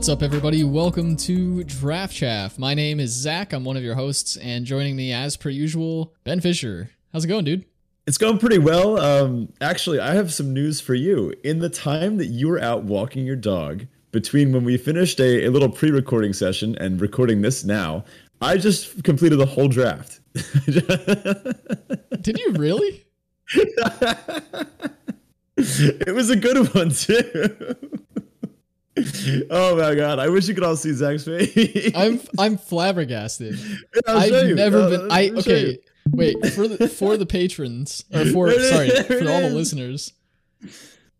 What's up, everybody? Welcome to Draft Chaff. My name is Zach. I'm one of your hosts, and joining me, as per usual, Ben Fisher. How's it going, dude? It's going pretty well. Um, actually, I have some news for you. In the time that you were out walking your dog, between when we finished a, a little pre recording session and recording this now, I just completed the whole draft. Did you really? it was a good one, too. oh my god! I wish you could all see Zach's face. I'm I'm flabbergasted. Yeah, I've you. never uh, been. I okay. Wait for the for the patrons or for sorry for all the listeners.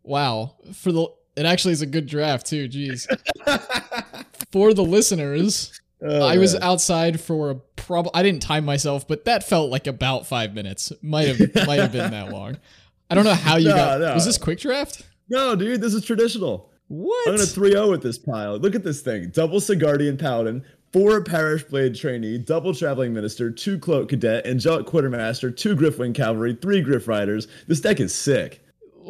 Wow, for the it actually is a good draft too. Jeez. for the listeners, oh, I was outside for a prob. I didn't time myself, but that felt like about five minutes. Might have might have been that long. I don't know how you no, got. No. Was this quick draft? No, dude, this is traditional. What? I'm gonna 3-0 with this pile. Look at this thing. Double Sigardian Paladin, four Parish Blade trainee, double Traveling Minister, two Cloaked Cadet, Angelic Quartermaster, two Gryffwing Cavalry, three Gryff Riders. This deck is sick.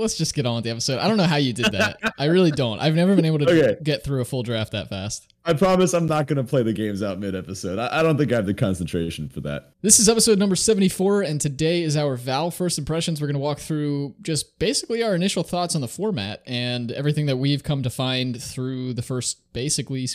Let's just get on with the episode. I don't know how you did that. I really don't. I've never been able to okay. get through a full draft that fast. I promise I'm not going to play the games out mid episode. I, I, don't think I have the concentration for that. This is episode number 74, and today is our Vow first impressions. We're going to walk through just basically our initial thoughts on the format and everything that we've come to find through the first basically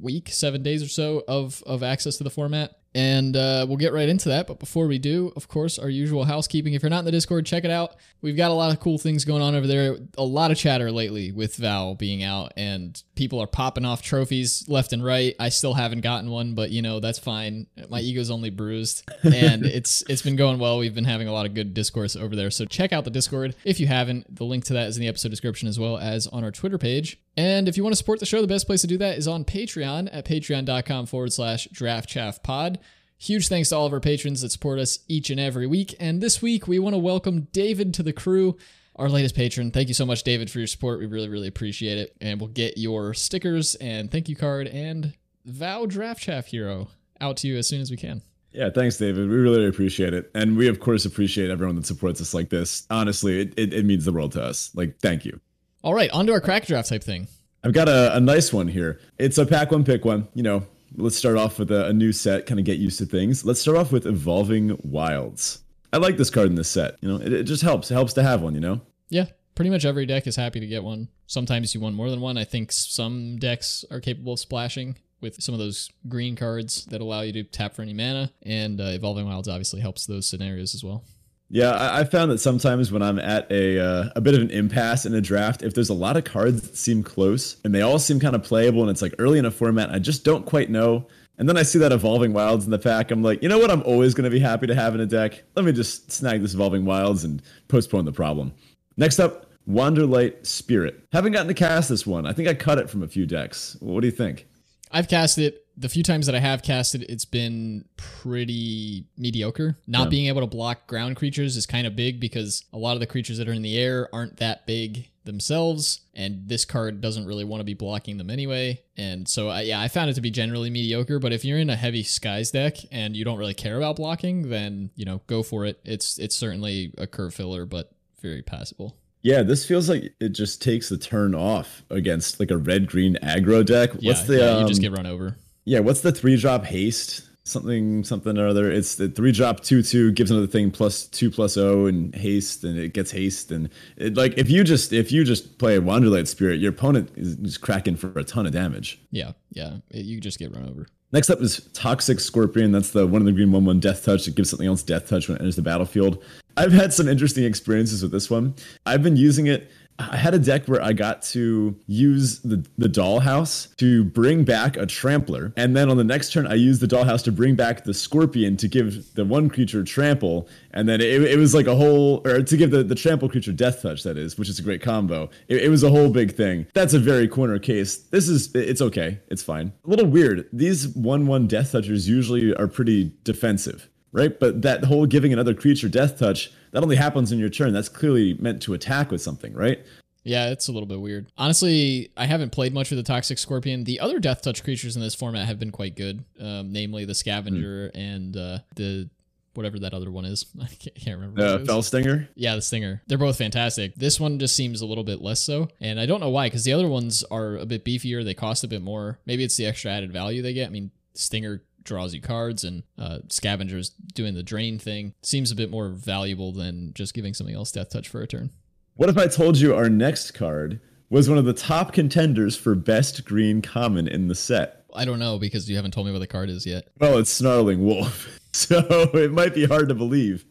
week, seven days or so of, of access to the format. And uh, we'll get right into that. But before we do, of course, our usual housekeeping. If you're not in the Discord, check it out. We've got a lot of cool things going on over there. A lot of chatter lately with Vow being out, and people are popping off trophies left and right. I still haven't gotten one, but you know that's fine. My ego's only bruised, and it's it's been going well. We've been having a lot of good discourse over there. So check out the Discord if you haven't. The link to that is in the episode description as well as on our Twitter page. And if you want to support the show, the best place to do that is on Patreon at patreon.com forward slash draft chaff pod. Huge thanks to all of our patrons that support us each and every week. And this week, we want to welcome David to the crew, our latest patron. Thank you so much, David, for your support. We really, really appreciate it. And we'll get your stickers and thank you card and Vow Draft Chaff Hero out to you as soon as we can. Yeah, thanks, David. We really appreciate it. And we, of course, appreciate everyone that supports us like this. Honestly, it, it, it means the world to us. Like, thank you. All right, on to our crack draft type thing. I've got a, a nice one here. It's a pack one, pick one. You know, let's start off with a, a new set, kind of get used to things. Let's start off with Evolving Wilds. I like this card in this set. You know, it, it just helps. It helps to have one, you know? Yeah, pretty much every deck is happy to get one. Sometimes you want more than one. I think some decks are capable of splashing with some of those green cards that allow you to tap for any mana, and uh, Evolving Wilds obviously helps those scenarios as well. Yeah, I, I found that sometimes when I'm at a uh, a bit of an impasse in a draft, if there's a lot of cards that seem close and they all seem kind of playable, and it's like early in a format, I just don't quite know. And then I see that Evolving Wilds in the pack. I'm like, you know what? I'm always going to be happy to have in a deck. Let me just snag this Evolving Wilds and postpone the problem. Next up, Wanderlight Spirit. Haven't gotten to cast this one. I think I cut it from a few decks. What do you think? I've cast it the few times that I have casted, it's been pretty mediocre. Not yeah. being able to block ground creatures is kind of big because a lot of the creatures that are in the air aren't that big themselves, and this card doesn't really want to be blocking them anyway. And so, I, yeah, I found it to be generally mediocre. But if you're in a heavy skies deck and you don't really care about blocking, then you know, go for it. It's it's certainly a curve filler, but very passable. Yeah, this feels like it just takes the turn off against like a red green aggro deck. Yeah, What's the yeah, um, you just um, get run over. Yeah, what's the three drop haste? Something something or other. It's the three drop two two gives another thing plus two plus O and haste and it gets haste and it, like if you just if you just play a Wanderlight Spirit, your opponent is just cracking for a ton of damage. Yeah, yeah, it, you just get run over. Next up is Toxic Scorpion. That's the one of the green one one death touch It gives something else death touch when it enters the battlefield. I've had some interesting experiences with this one. I've been using it I had a deck where I got to use the, the dollhouse to bring back a trampler. And then on the next turn, I used the dollhouse to bring back the scorpion to give the one creature trample. And then it, it was like a whole, or to give the, the trample creature death touch, that is, which is a great combo. It, it was a whole big thing. That's a very corner case. This is, it's okay. It's fine. A little weird. These 1 1 death touchers usually are pretty defensive right? But that whole giving another creature death touch that only happens in your turn. That's clearly meant to attack with something, right? Yeah, it's a little bit weird. Honestly, I haven't played much with the Toxic Scorpion. The other Death Touch creatures in this format have been quite good, um, namely the Scavenger mm. and uh, the whatever that other one is. I can't, can't remember. Uh, it is. Fell Stinger. Yeah, the Stinger. They're both fantastic. This one just seems a little bit less so. And I don't know why, because the other ones are a bit beefier. They cost a bit more. Maybe it's the extra added value they get. I mean, Stinger draws you cards and uh, Scavengers doing the drain thing seems a bit more valuable than just giving something else Death Touch for a turn. What if I told you our next card was one of the top contenders for best green common in the set? I don't know because you haven't told me what the card is yet. Well, it's Snarling Wolf, so it might be hard to believe.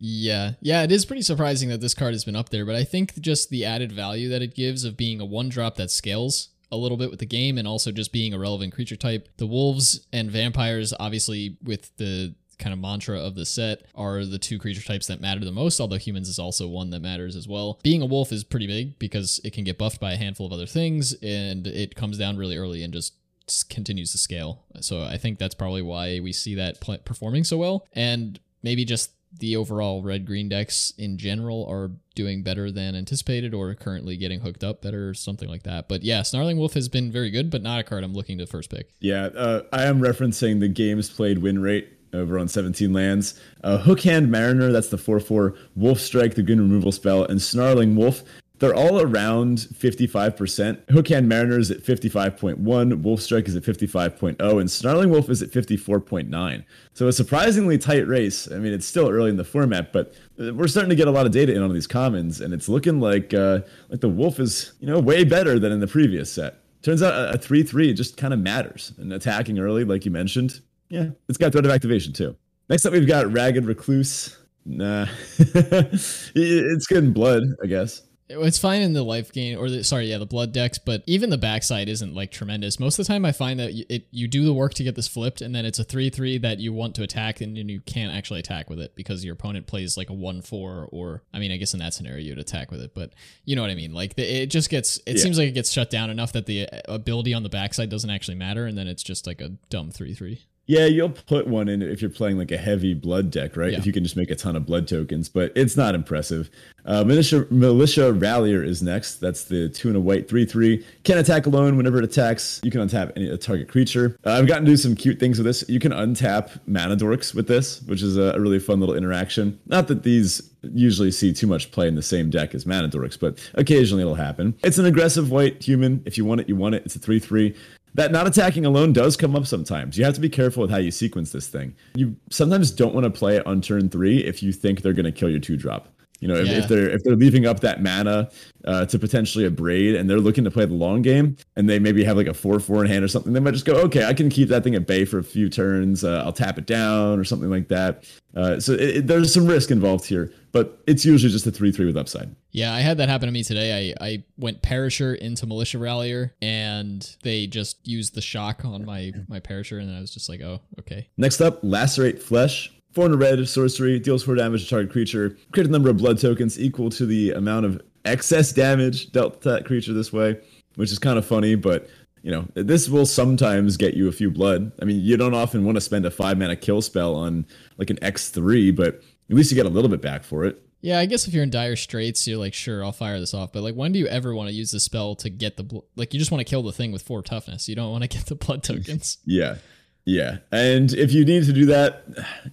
Yeah, yeah, it is pretty surprising that this card has been up there, but I think just the added value that it gives of being a one drop that scales a little bit with the game and also just being a relevant creature type. The wolves and vampires, obviously, with the kind of mantra of the set are the two creature types that matter the most, although humans is also one that matters as well. Being a wolf is pretty big because it can get buffed by a handful of other things and it comes down really early and just continues to scale. So I think that's probably why we see that performing so well. And maybe just the overall red green decks in general are doing better than anticipated or currently getting hooked up better or something like that. But yeah, Snarling Wolf has been very good, but not a card I'm looking to first pick. Yeah, uh, I am referencing the games played win rate over on 17 lands. Uh, Hook Hand Mariner, that's the 4 4. Wolf Strike, the green removal spell, and Snarling Wolf. They're all around 55%. Hook Hand Mariner is at 55.1, Wolf Strike is at 55.0, and Snarling Wolf is at 54.9. So a surprisingly tight race. I mean, it's still early in the format, but we're starting to get a lot of data in on these commons, and it's looking like uh, like the Wolf is, you know, way better than in the previous set. Turns out a 3 3 just kind of matters. And attacking early, like you mentioned, yeah, it's got threat of activation too. Next up, we've got Ragged Recluse. Nah, it's good in blood, I guess. It's fine in the life gain, or the, sorry, yeah, the blood decks, but even the backside isn't like tremendous. Most of the time, I find that it you do the work to get this flipped, and then it's a three three that you want to attack, and then you can't actually attack with it because your opponent plays like a one four, or I mean, I guess in that scenario you'd attack with it, but you know what I mean. Like the, it just gets, it yeah. seems like it gets shut down enough that the uh, ability on the backside doesn't actually matter, and then it's just like a dumb three three. Yeah, you'll put one in if you're playing like a heavy blood deck, right? Yeah. If you can just make a ton of blood tokens, but it's not impressive. Uh, Militia, Militia Rallier is next. That's the two and a white three three. Can attack alone. Whenever it attacks, you can untap any a target creature. Uh, I've gotten to do some cute things with this. You can untap mana dorks with this, which is a, a really fun little interaction. Not that these usually see too much play in the same deck as mana dorks, but occasionally it'll happen. It's an aggressive white human. If you want it, you want it. It's a three three that not attacking alone does come up sometimes. You have to be careful with how you sequence this thing. You sometimes don't want to play it on turn three if you think they're going to kill your two drop. You know, if, yeah. if, they're if they're leaving up that mana uh, to potentially a braid and they're looking to play the long game and they maybe have like a four four in hand or something, they might just go, okay, I can keep that thing at bay for a few turns. Uh, I'll tap it down or something like that. Uh, so it, it, there's some risk involved here, but it's usually just a three three with upside. Yeah, I had that happen to me today. I I went Perisher into Militia Rallier and they just used the shock on my my Perisher and I was just like, oh, okay. Next up, Lacerate Flesh. Four in a red sorcery deals four damage to target creature. Create a number of blood tokens equal to the amount of excess damage dealt to that creature this way, which is kind of funny, but you know, this will sometimes get you a few blood. I mean, you don't often want to spend a five mana kill spell on like an X3, but at least you get a little bit back for it. Yeah, I guess if you're in dire straits, you're like, sure, I'll fire this off. But like, when do you ever want to use the spell to get the bl- like? You just want to kill the thing with four toughness. You don't want to get the blood tokens. yeah, yeah, and if you need to do that,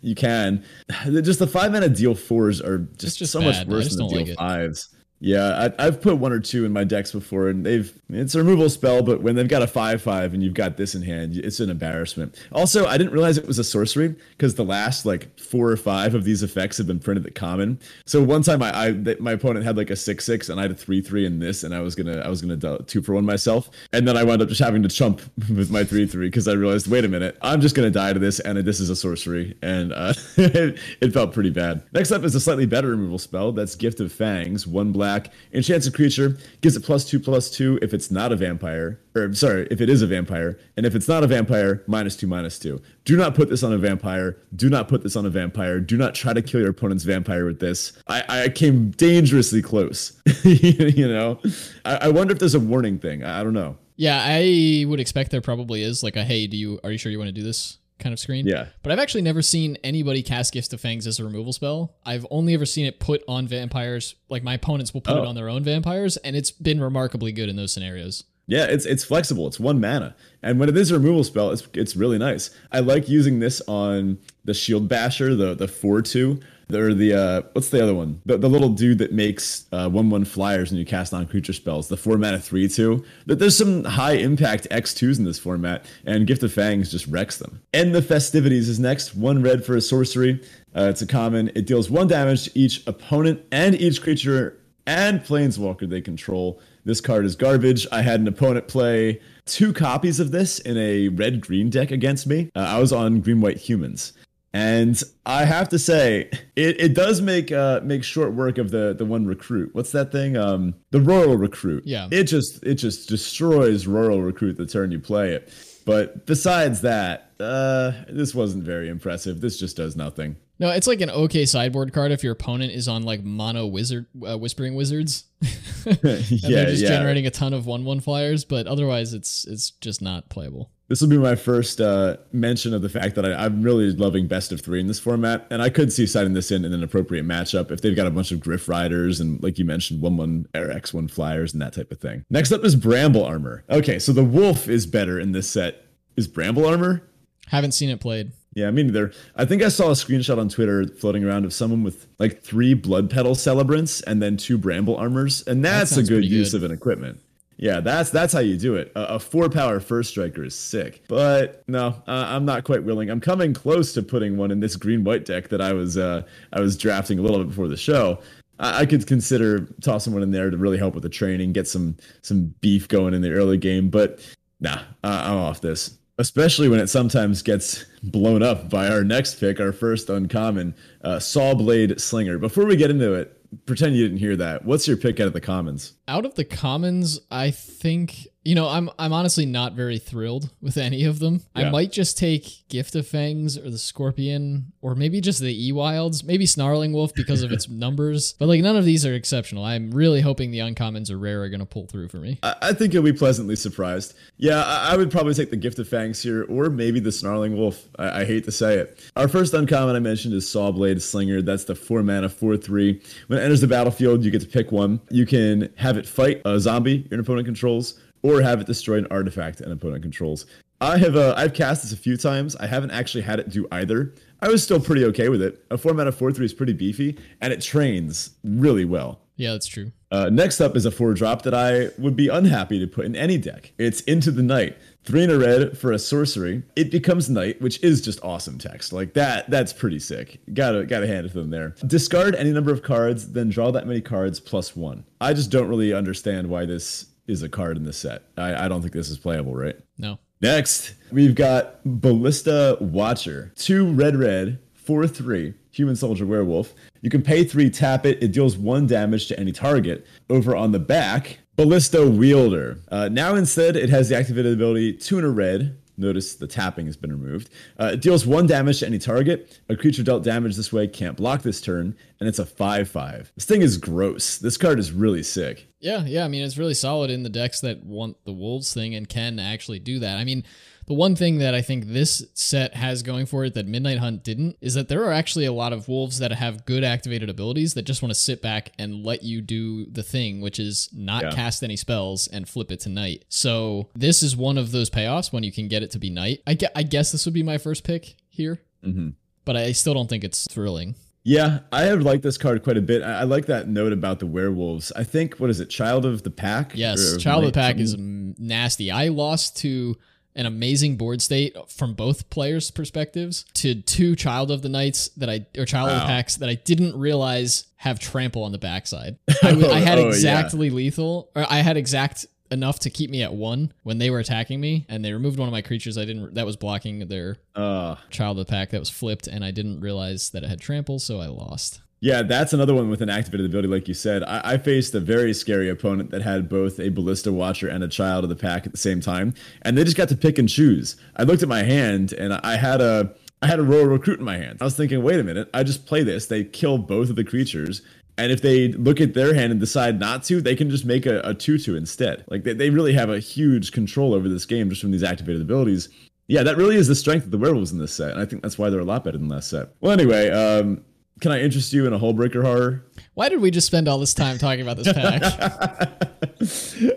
you can. Just the five mana deal fours are just, just so bad. much worse than the deal like fives. Yeah, I, have put one or two in my decks before, and they've it's a removal spell, but when they've got a five five and you've got this in hand, it's an embarrassment. Also, I didn't realize it was a sorcery because the last like four or five of these effects have been printed at common. So one time, I, I my opponent had like a six six, and I had a three three in this, and I was gonna I was gonna two for one myself, and then I wound up just having to chump with my three three because I realized, wait a minute, I'm just gonna die to this, and this is a sorcery, and uh, it, it felt pretty bad. Next up is a slightly better removal spell. That's Gift of Fangs, one black black. Enchants a creature, gives it plus two plus two if it's not a vampire. Or sorry, if it is a vampire. And if it's not a vampire, minus two, minus two. Do not put this on a vampire. Do not put this on a vampire. Do not try to kill your opponent's vampire with this. I, I came dangerously close. you know? I, I wonder if there's a warning thing. I, I don't know. Yeah, I would expect there probably is like a hey, do you are you sure you want to do this? Kind of screen. Yeah. But I've actually never seen anybody cast Gifts of Fangs as a removal spell. I've only ever seen it put on vampires. Like my opponents will put oh. it on their own vampires, and it's been remarkably good in those scenarios. Yeah, it's it's flexible. It's one mana, and when it is a removal spell, it's it's really nice. I like using this on the Shield Basher, the the four two, or the uh, what's the other one? The, the little dude that makes uh, one one flyers and you cast on creature spells. The four mana three two. There's some high impact X twos in this format, and Gift of Fangs just wrecks them. End the festivities is next. One red for a sorcery. Uh, it's a common. It deals one damage to each opponent and each creature and planeswalker they control. This card is garbage. I had an opponent play two copies of this in a red green deck against me. Uh, I was on green white humans. And I have to say, it, it does make uh, make short work of the the one recruit. What's that thing? Um, the rural recruit. Yeah. It just it just destroys rural recruit the turn you play it. But besides that, uh, this wasn't very impressive. This just does nothing. No, it's like an okay sideboard card if your opponent is on like mono wizard, uh, whispering wizards. and yeah, they're just yeah. generating a ton of one one flyers, but otherwise it's it's just not playable. This will be my first uh, mention of the fact that I, I'm really loving best of three in this format, and I could see signing this in, in an appropriate matchup if they've got a bunch of Gryff Riders and, like you mentioned, one one Air X one Flyers and that type of thing. Next up is Bramble Armor. Okay, so the Wolf is better in this set. Is Bramble Armor? Haven't seen it played. Yeah, me neither. I think I saw a screenshot on Twitter floating around of someone with like three Blood Petal Celebrants and then two Bramble Armors, and that's a sounds good use of an equipment. Yeah, that's that's how you do it. A, a four power first striker is sick, but no, uh, I'm not quite willing. I'm coming close to putting one in this green white deck that I was uh, I was drafting a little bit before the show. I, I could consider tossing one in there to really help with the training, get some some beef going in the early game, but nah, uh, I'm off this. Especially when it sometimes gets blown up by our next pick, our first uncommon, uh, Saw Blade Slinger. Before we get into it, pretend you didn't hear that. What's your pick out of the commons? Out of the commons, I think you know I'm I'm honestly not very thrilled with any of them. I might just take Gift of Fangs or the Scorpion or maybe just the E Wilds, maybe Snarling Wolf because of its numbers. But like none of these are exceptional. I'm really hoping the uncommons or rare are gonna pull through for me. I, I think you'll be pleasantly surprised. Yeah, I, I would probably take the Gift of Fangs here, or maybe the Snarling Wolf. I, I hate to say it. Our first uncommon I mentioned is Saw Blade Slinger. That's the four mana, four three. When it enters the battlefield, you get to pick one. You can have it fight a zombie your opponent controls, or have it destroy an artifact an opponent controls. I have uh, I've cast this a few times. I haven't actually had it do either. I was still pretty okay with it. A four mana four three is pretty beefy, and it trains really well. Yeah, that's true. Uh, next up is a four drop that I would be unhappy to put in any deck. It's Into the Night. Three in a red for a sorcery. It becomes night, which is just awesome text. Like that, that's pretty sick. Gotta gotta hand it to them there. Discard any number of cards, then draw that many cards plus one. I just don't really understand why this is a card in the set. I, I don't think this is playable, right? No. Next, we've got Ballista Watcher. Two red, red, four, three. Human Soldier Werewolf. You can pay three, tap it. It deals one damage to any target. Over on the back, Ballista Wielder. Uh, now instead, it has the activated ability two in a red. Notice the tapping has been removed. Uh, it deals one damage to any target. A creature dealt damage this way can't block this turn, and it's a 5 5. This thing is gross. This card is really sick. Yeah, yeah. I mean, it's really solid in the decks that want the wolves thing and can actually do that. I mean, the one thing that I think this set has going for it that Midnight Hunt didn't is that there are actually a lot of wolves that have good activated abilities that just want to sit back and let you do the thing, which is not Yeah. cast any spells and flip it to night. So this is one of those payoffs when you can get it to be night. I, gue- I guess this would be my first pick here, hmm but I still don't think it's thrilling. Yeah, I have liked this card quite a bit. I, I like that note about the werewolves. I think what is it, Child of the Pack? Yes, Child of the Pack is something? mm, nasty. I lost to an amazing board state from both players' perspectives to two Child of the Knights that I or Child of the Packs that I didn't realize have trample on the backside. I had Oh, yeah. exactly lethal, or I had exact enough to keep me at one when they were attacking me, and they removed one of my creatures. I didn't that was blocking their Uh, Child of the Pack that was flipped, and I didn't realize that it had trample, so I lost. Yeah, that's another one with an activated ability, like you said. I, I faced a very scary opponent that had both a Ballista Watcher and a Child of the Pack at the same time, and they just got to pick and choose. I looked at my hand, and I had a I had a Rural Recruit in my hand. I was thinking, wait a minute, I just play this. They kill both of the creatures. And if they look at their hand and decide not to, they can just make a, a 2 2 instead. Like, they, they really have a huge control over this game just from these activated abilities. Yeah, that really is the strength of the werewolves in this set. And I think that's why they're a lot better than last set. Well, anyway, um, can I interest you in a Hullbreaker horror? Why did we just spend all this time talking about this pack?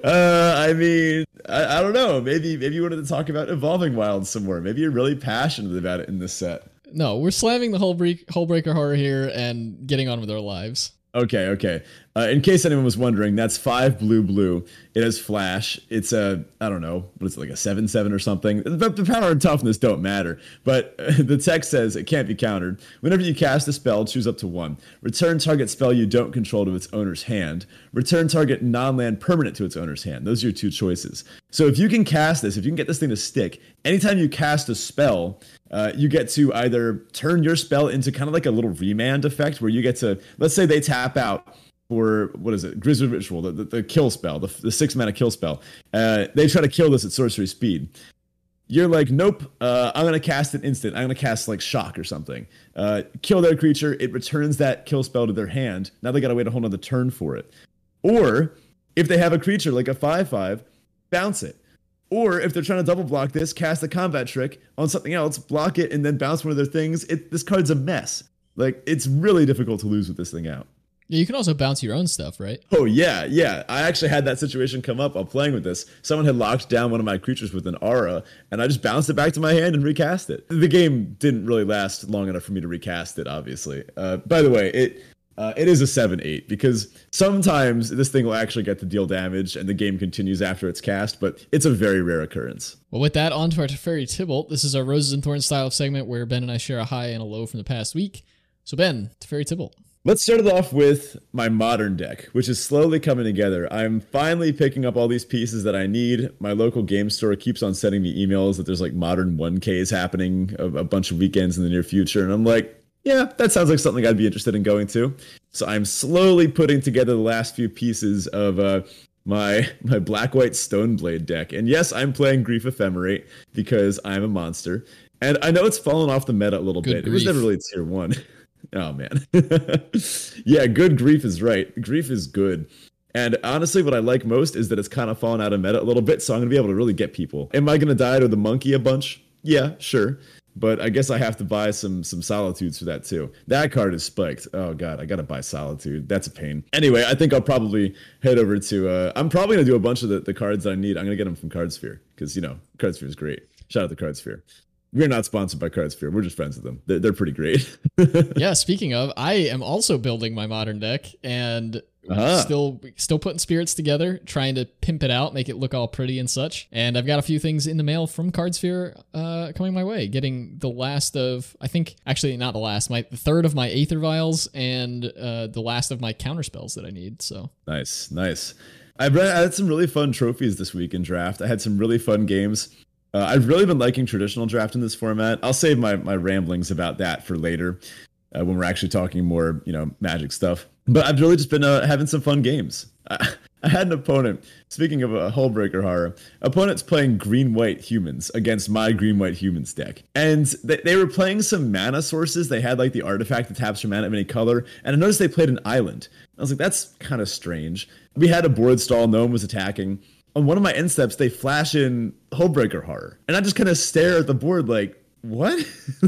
Uh, I mean, I, I don't know. Maybe maybe you wanted to talk about Evolving Wilds some more. Maybe you're really passionate about it in this set. No, we're slamming the whole break, Hullbreaker horror here and getting on with our lives. Okay, okay. Uh, in case anyone was wondering, that's five blue blue. It has flash. It's a I don't know what is it like a seven seven or something. The, the power and toughness don't matter, but uh, the text says it can't be countered. Whenever you cast a spell, choose up to one. Return target spell you don't control to its owner's hand. Return target non-land permanent to its owner's hand. Those are your two choices. So if you can cast this, if you can get this thing to stick, anytime you cast a spell, uh, you get to either turn your spell into kind of like a little remand effect where you get to let's say they tap out for what is it? Grisly Ritual the, the, the kill spell the, the six mana kill spell. Uh, they try to kill this at sorcery speed. You're like nope uh, i'm gonna cast an instant. I'm gonna cast like shock or something. Uh, kill their creature. It returns that kill spell to their hand. Now they gotta wait a whole nother turn for it. Or if they have a creature like a 5-5 bounce it or if they're trying to double block this, cast a combat trick on something else, block it, and then bounce one of their things. It, this card's a mess. Like it's really difficult to lose with this thing out. Yeah, you can also bounce your own stuff, right? Oh yeah, yeah. I actually had that situation come up while playing with this. Someone had locked down one of my creatures with an aura, and I just bounced it back to my hand and recast it. The game didn't really last long enough for me to recast it, obviously. Uh, by the way, it uh, it is a 7 8 because sometimes this thing will actually get to deal damage and the game continues after it's cast, but it's a very rare occurrence. Well, with that, on to our Teferi Tibalt. This is our Roses and Thorns style of segment where Ben and I share a high and a low from the past week. So, Ben, Teferi Tibalt. Let's start it off with my modern deck, which is slowly coming together. I'm finally picking up all these pieces that I need. My local game store keeps on sending me emails that there's like modern 1Ks happening a, a bunch of weekends in the near future. And I'm like, yeah, that sounds like something I'd be interested in going to. So I'm slowly putting together the last few pieces of uh, my my black white stoneblade deck. And yes, I'm playing Grief Ephemerate because I'm a monster. And I know it's fallen off the meta a little Good bit. grief. It was never really tier one. oh man. yeah, good grief is right. Grief is good. And honestly, what I like most is that it's kind of fallen out of meta a little bit, so I'm gonna be able to really get people. Am I gonna die to the monkey a bunch? Yeah, sure but I guess I have to buy some some solitudes for that too. That card is spiked. Oh god, I gotta buy solitude. That's a pain. Anyway, I think I'll probably head over to. Uh, I'm probably gonna do a bunch of the, the cards that I need. I'm gonna get them from Cardsphere because you know Cardsphere is great. Shout out to Cardsphere. We're not sponsored by Cardsphere. We're just friends with them. They're, they're pretty great. yeah, speaking of, I am also building my modern deck and Uh-huh. still still putting spirits together, trying to pimp it out, make it look all pretty and such. And I've got a few things in the mail from Cardsphere uh, coming my way. Getting the last of, I think, actually not the last, my the third of my Aether Vials and uh, the last of my counter spells that I need. So Nice, nice. I had some really fun trophies this week in draft. I had some really fun games. Uh, I've really been liking traditional draft in this format. I'll save my my ramblings about that for later uh, when we're actually talking more, you know, magic stuff. But I've really just been uh, having some fun games. I, I had an opponent. Speaking of a hull breaker horror, opponents playing green white humans against my green white humans deck, and they, they were playing some mana sources. They had like the artifact that taps for mana of any color, and I noticed they played an island. I was like, that's kind of strange. We had a board stall. No one was attacking. On one of my end steps, they flash in Hullbreaker Horror, and I just kind of stare at the board like, what?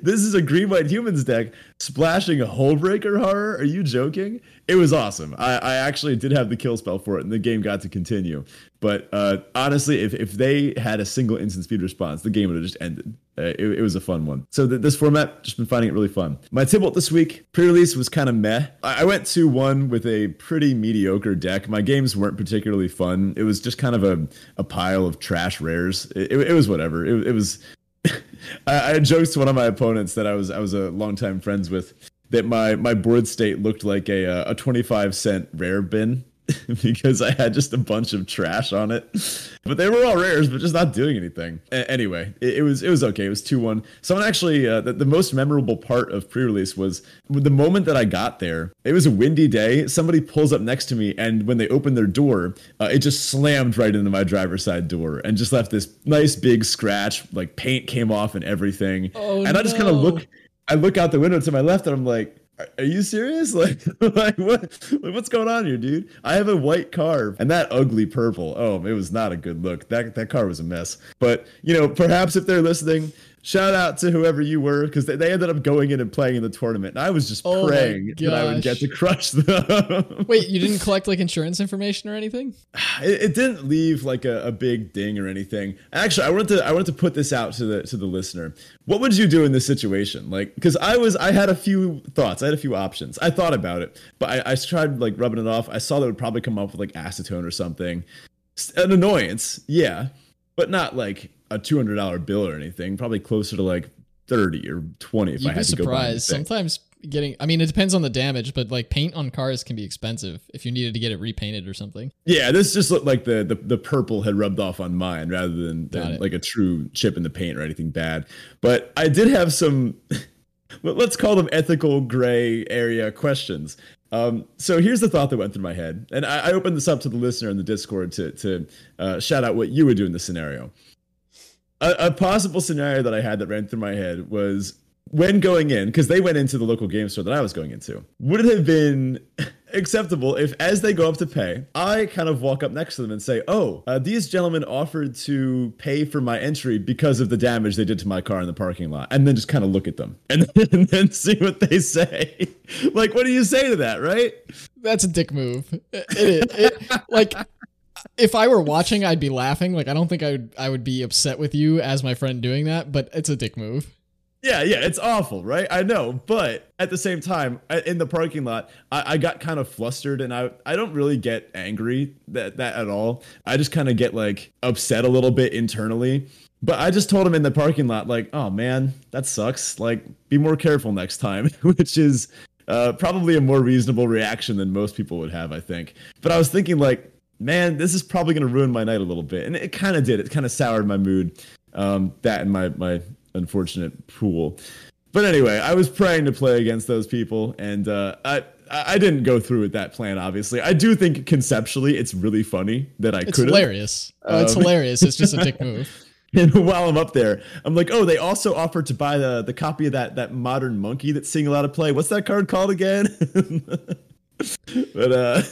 this is a green white humans deck splashing a Hullbreaker Horror? Are you joking? It was awesome. I, I actually did have the kill spell for it, and the game got to continue. But uh, honestly, if, if they had a single instant speed response, the game would have just ended. Uh, it, it was a fun one. So th- this format, just been finding it really fun. My Tibalt this week, pre-release was kind of meh. I, I went to one with a pretty mediocre deck. My games weren't particularly fun. It was just kind of a, a pile of trash rares. It, it, it was whatever. It, was. I, I joked to one of my opponents that I was I was a longtime friends with that my my board state looked like a uh, a 25 cent rare bin because I had just a bunch of trash on it. But they were all rares, but just not doing anything. A- anyway, it, it was it was okay. It was two one. Someone actually uh, the, the most memorable part of pre-release was the moment that I got there. It was a windy day. Somebody pulls up next to me, and when they opened their door, uh, it just slammed right into my driver's side door and just left this nice big scratch. Like paint came off and everything. Oh, and I just kind of look. I look out the window to my left, and I'm like. "Are- you serious? Like, like what? Like, what's going on here, dude? I have a white car and that ugly purple. Oh, it was not a good look. That that car was a mess. But you know, perhaps if they're listening, shout out to whoever you were because they, they ended up going in and playing in the tournament. And I was just Oh praying that I would get to crush them. Wait, you didn't collect like insurance information or anything? it, it didn't leave like a, a big ding or anything. Actually, I wanted to I wanted to put this out to the to the listener. What would you do in this situation? Like, because I was I had a few thoughts. I had a few options. I thought about it, but I, I tried like rubbing it off. I saw that it would probably come up with like acetone or something. An annoyance, yeah, but not like a two hundred dollar bill or anything. Probably closer to like thirty or twenty if I You'd be had to go surprised. anything. Sometimes getting, I mean, it depends on the damage, but like paint on cars can be expensive if you needed to get it repainted or something. Yeah, this just looked like the, the the purple had rubbed off on mine rather than, than like a true chip in the paint or anything bad. But I did have some, let's call them ethical gray area questions. Um, so here's the thought that went through my head, and I, I opened this up to the listener in the Discord to to uh, shout out what you would do in this scenario. A, a possible scenario that I had that ran through my head was when going in, because they went into the local game store that I was going into. Would it have been acceptable if, as they go up to pay, I kind of walk up next to them and say, "Oh, uh, these gentlemen offered to pay for my entry because of the damage they did to my car in the parking lot," and then just kind of look at them and then, and then see what they say. like, what do you say to that, right? That's a dick move. It, it, it- like if I were watching, I'd be laughing. Like I don't think I would I would be upset with you as my friend doing that, but it's a dick move. Yeah, yeah, it's awful, right? I know, but at the same time, in the parking lot, I, I got kind of flustered, and I I don't really get angry that that at all. I just kind of get like upset a little bit internally. But I just told him in the parking lot, like, "Oh man, that sucks. Like, be more careful next time," which is uh, probably a more reasonable reaction than most people would have, I think. But I was thinking, like, man, this is probably going to ruin my night a little bit, and it kind of did. It kind of soured my mood. Um, that and my my unfortunate pool. But anyway, I was praying to play against those people, and uh, I I didn't go through with that plan. Obviously, I do think conceptually it's really funny that I could. It's could. hilarious. Oh, it's Um, hilarious. It's just a dick move. And while I'm up there, I'm like, oh, they also offered to buy the the copy of that that modern monkey that's seeing a lot of play. What's that card called again? but uh,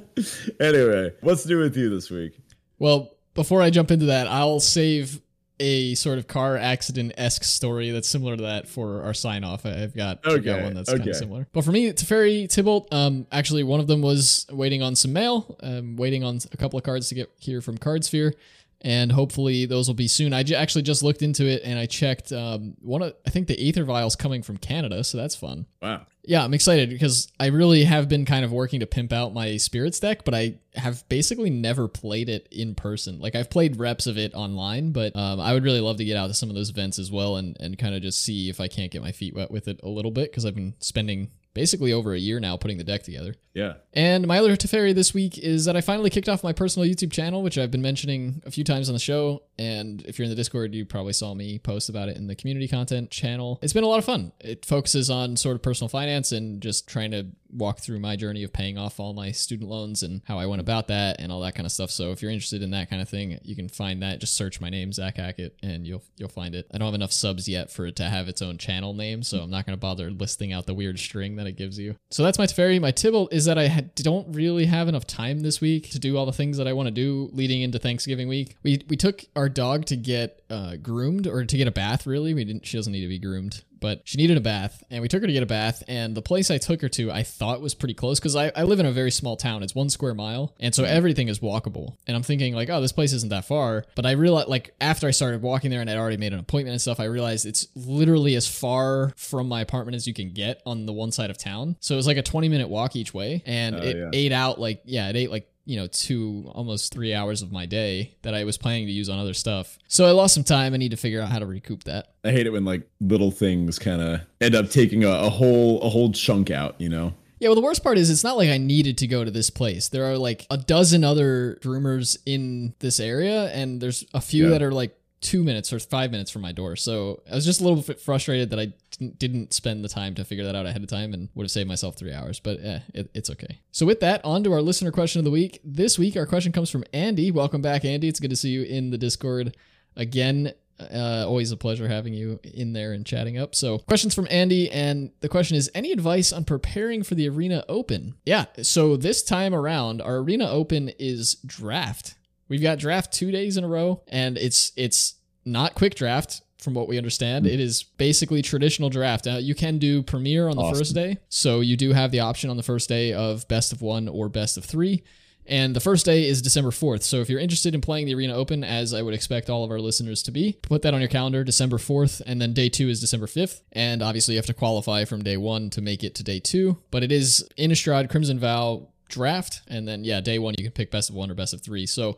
anyway, what's new with you this week? Well, before I jump into that, I'll save a sort of car accident esque story that's similar to that for our sign off. I've got, I've got one that's kind of similar. But for me, Teferi Tibalt, um, actually, one of them was waiting on some mail, um, waiting on a couple of cards to get here from Cardsphere. And hopefully those will be soon. I j- actually just looked into it and I checked um, one of I think the Aether vials coming from Canada, so that's fun. Wow. Yeah, I'm excited because I really have been kind of working to pimp out my spirits deck, but I have basically never played it in person. Like I've played reps of it online, but um, I would really love to get out to some of those events as well and and kind of just see if I can't get my feet wet with it a little bit because I've been spending basically over a year now putting the deck together. Yeah. And my other Teferi this week is that I finally kicked off my personal YouTube channel, which I've been mentioning a few times on the show. And if you're in the Discord, you probably saw me post about it in the community content channel. It's been a lot of fun. It focuses on sort of personal finance and just trying to walk through my journey of paying off all my student loans and how I went about that and all that kind of stuff. So if you're interested in that kind of thing, you can find that. Just search my name, Zach Hackett, and you'll you'll find it. I don't have enough subs yet for it to have its own channel name, so I'm not going to bother listing out the weird string that it gives you. So that's my Teferi. My Tibalt is that I ha- don't really have enough time this week to do all the things that I want to do leading into Thanksgiving week. We we took our dog to get uh, groomed or to get a bath. Really, we didn't. She doesn't need to be groomed but she needed a bath and we took her to get a bath and the place i took her to i thought was pretty close because I, I live in a very small town it's one square mile and so everything is walkable and i'm thinking like oh this place isn't that far but i realized like after i started walking there and i'd already made an appointment and stuff i realized it's literally as far from my apartment as you can get on the one side of town so it was like a 20 minute walk each way and Oh, it yeah. ate out like yeah it ate like you know, two almost three hours of my day that I was planning to use on other stuff. So I lost some time. I need to figure out how to recoup that. I hate it when like little things kind of end up taking a, a whole a whole chunk out, you know. Yeah, well, the worst part is it's not like I needed to go to this place. There are like a dozen other groomers in this area, and there's a few Yeah. that are like two minutes or five minutes from my door. So I was just a little bit frustrated that I didn't- spend the time to figure that out ahead of time and would have saved myself three hours. But eh, it, it's okay. So with that, on to our listener question of the week. This week, our question comes from Andy. Welcome back, Andy. It's good to see you in the Discord again. Uh, always a pleasure having you in there and chatting up. So, questions from Andy, and the question is: Any advice on preparing for the Arena Open? Yeah. So this time around, our Arena Open is draft. We've got draft two days in a row, and it's it's not quick draft from what we understand. Hmm. It is basically traditional draft. Now, you can do premiere on the Awesome. first day. So you do have the option on the first day of best of one or best of three. And the first day is December 4th. So if you're interested in playing the Arena Open, as I would expect all of our listeners to be, put that on your calendar, December 4th. And then day two is December 5th. And obviously, you have to qualify from day one to make it to day two. But it is Innistrad Crimson Vow draft. And then, yeah, day one, you can pick best of one or best of three. So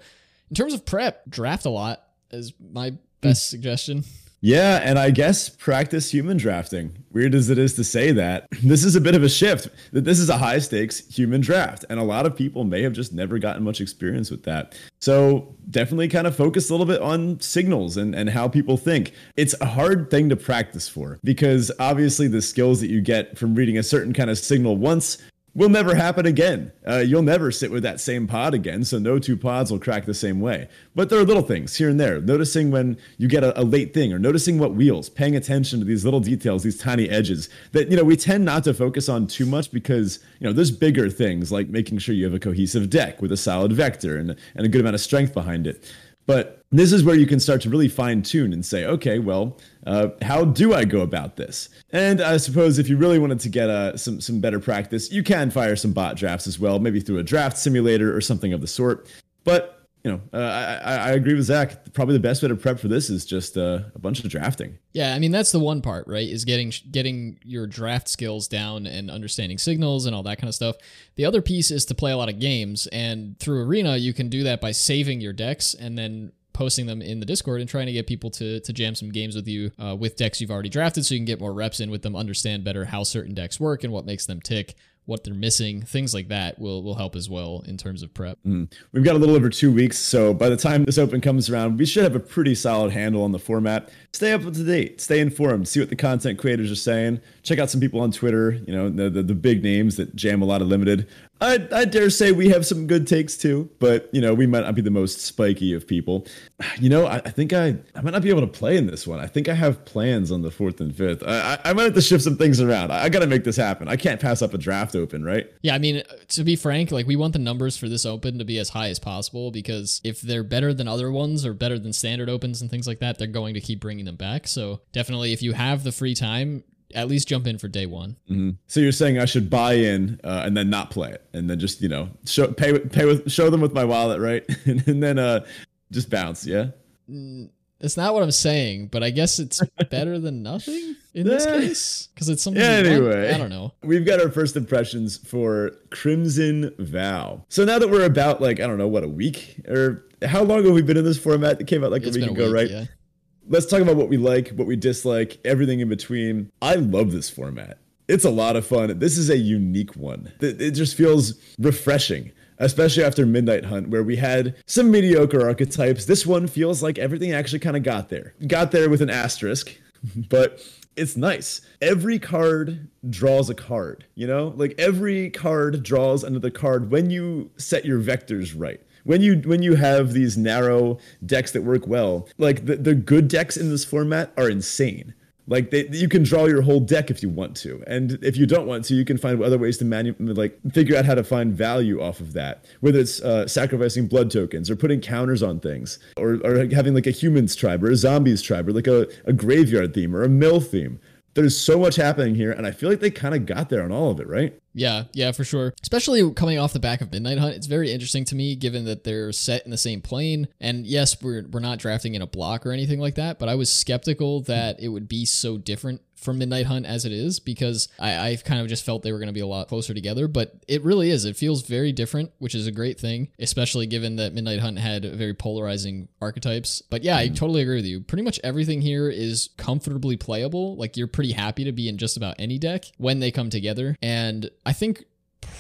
in terms of prep, draft a lot is my best hmm. suggestion. Yeah, and I guess practice human drafting. Weird as it is to say that, this is a bit of a shift. That this is a high stakes human draft, and a lot of people may have just never gotten much experience with that. So definitely kind of focus a little bit on signals and, and how people think. It's a hard thing to practice for because obviously the skills that you get from reading a certain kind of signal once will never happen again. Uh, you'll never sit with that same pod again, so no two pods will crack the same way. But there are little things here and there. Noticing when you get a, a late thing, or noticing what wheels, paying attention to these little details, these tiny edges that you know we tend not to focus on too much because you know there's bigger things like making sure you have a cohesive deck with a solid vector and and a good amount of strength behind it. But this is where you can start to really fine tune and say, okay, well, uh, how do I go about this? And I suppose if you really wanted to get uh, some some better practice, you can fire some bot drafts as well, maybe through a draft simulator or something of the sort. But you know, uh, I, I agree with Zach. Probably the best way to prep for this is just uh, a bunch of drafting. Yeah, I mean that's the one part, right? Is getting getting your draft skills down and understanding signals and all that kind of stuff. The other piece is to play a lot of games, and through Arena you can do that by saving your decks and then posting them in the Discord and trying to get people to to jam some games with you uh, with decks you've already drafted, so you can get more reps in with them, understand better how certain decks work and what makes them tick, what they're missing, things like that will will help as well in terms of prep. Mm. We've got a little over two weeks, so by the time this open comes around, we should have a pretty solid handle on the format. Stay up to date, stay informed, see what the content creators are saying. Check out some people on Twitter, you know, the, the, the big names that jam a lot of limited. I, I dare say we have some good takes too, but you know, we might not be the most spiky of people. You know, I, I think I, I might not be able to play in this one. I think I have plans on the fourth and fifth. I, I, I might have to shift some things around. I, I got to make this happen. I can't pass up a draft open, right? Yeah, I mean, to be frank, like we want the numbers for this open to be as high as possible because if they're better than other ones or better than standard opens and things like that, they're going to keep bringing them back. So definitely, if you have the free time, at least jump in for day one. So you're saying I should buy in uh, and then not play it, and then just you know show pay pay with show them with my wallet, right? and, and then uh just bounce, yeah. That's not what I'm saying, but I guess it's better than nothing in this case because it's something. Anyway. I don't know. We've got our first impressions for Crimson Vow. So now that we're about like I don't know what a week or how long have we been in this format? It came out like It's a week a ago, week, right? yeah. Let's talk about what we like, what we dislike, everything in between. I love this format. It's a lot of fun. This is a unique one. It just feels refreshing, especially after Midnight Hunt, where we had some mediocre archetypes. This one feels like everything actually kind of got there. Got there with an asterisk, but it's nice. Every card draws a card, you know? Like every card draws another card when you set your vectors right when you when you have these narrow decks that work well like the, the good decks in this format are insane. Like they, you can draw your whole deck if you want to and if you don't want to you can find other ways to manu- like figure out how to find value off of that. Whether it's uh, sacrificing blood tokens or putting counters on things or, or having like a humans tribe or a zombies tribe or like a, a graveyard theme or a mill theme there's so much happening here and i feel like they kind of got there on all of it right Yeah, yeah, for sure. Especially coming off the back of Midnight Hunt, it's very interesting to me given that they're set in the same plane. And yes, we're we're not drafting in a block or anything like that, but I was skeptical that it would be so different from Midnight Hunt as it is because I, I've kind of just felt they were going to be a lot closer together, but it really is. It feels very different, which is a great thing, especially given that Midnight Hunt had very polarizing archetypes. But yeah, I mm-hmm. totally agree with you. Pretty much everything here is comfortably playable. Like you're pretty happy to be in just about any deck when they come together. And I think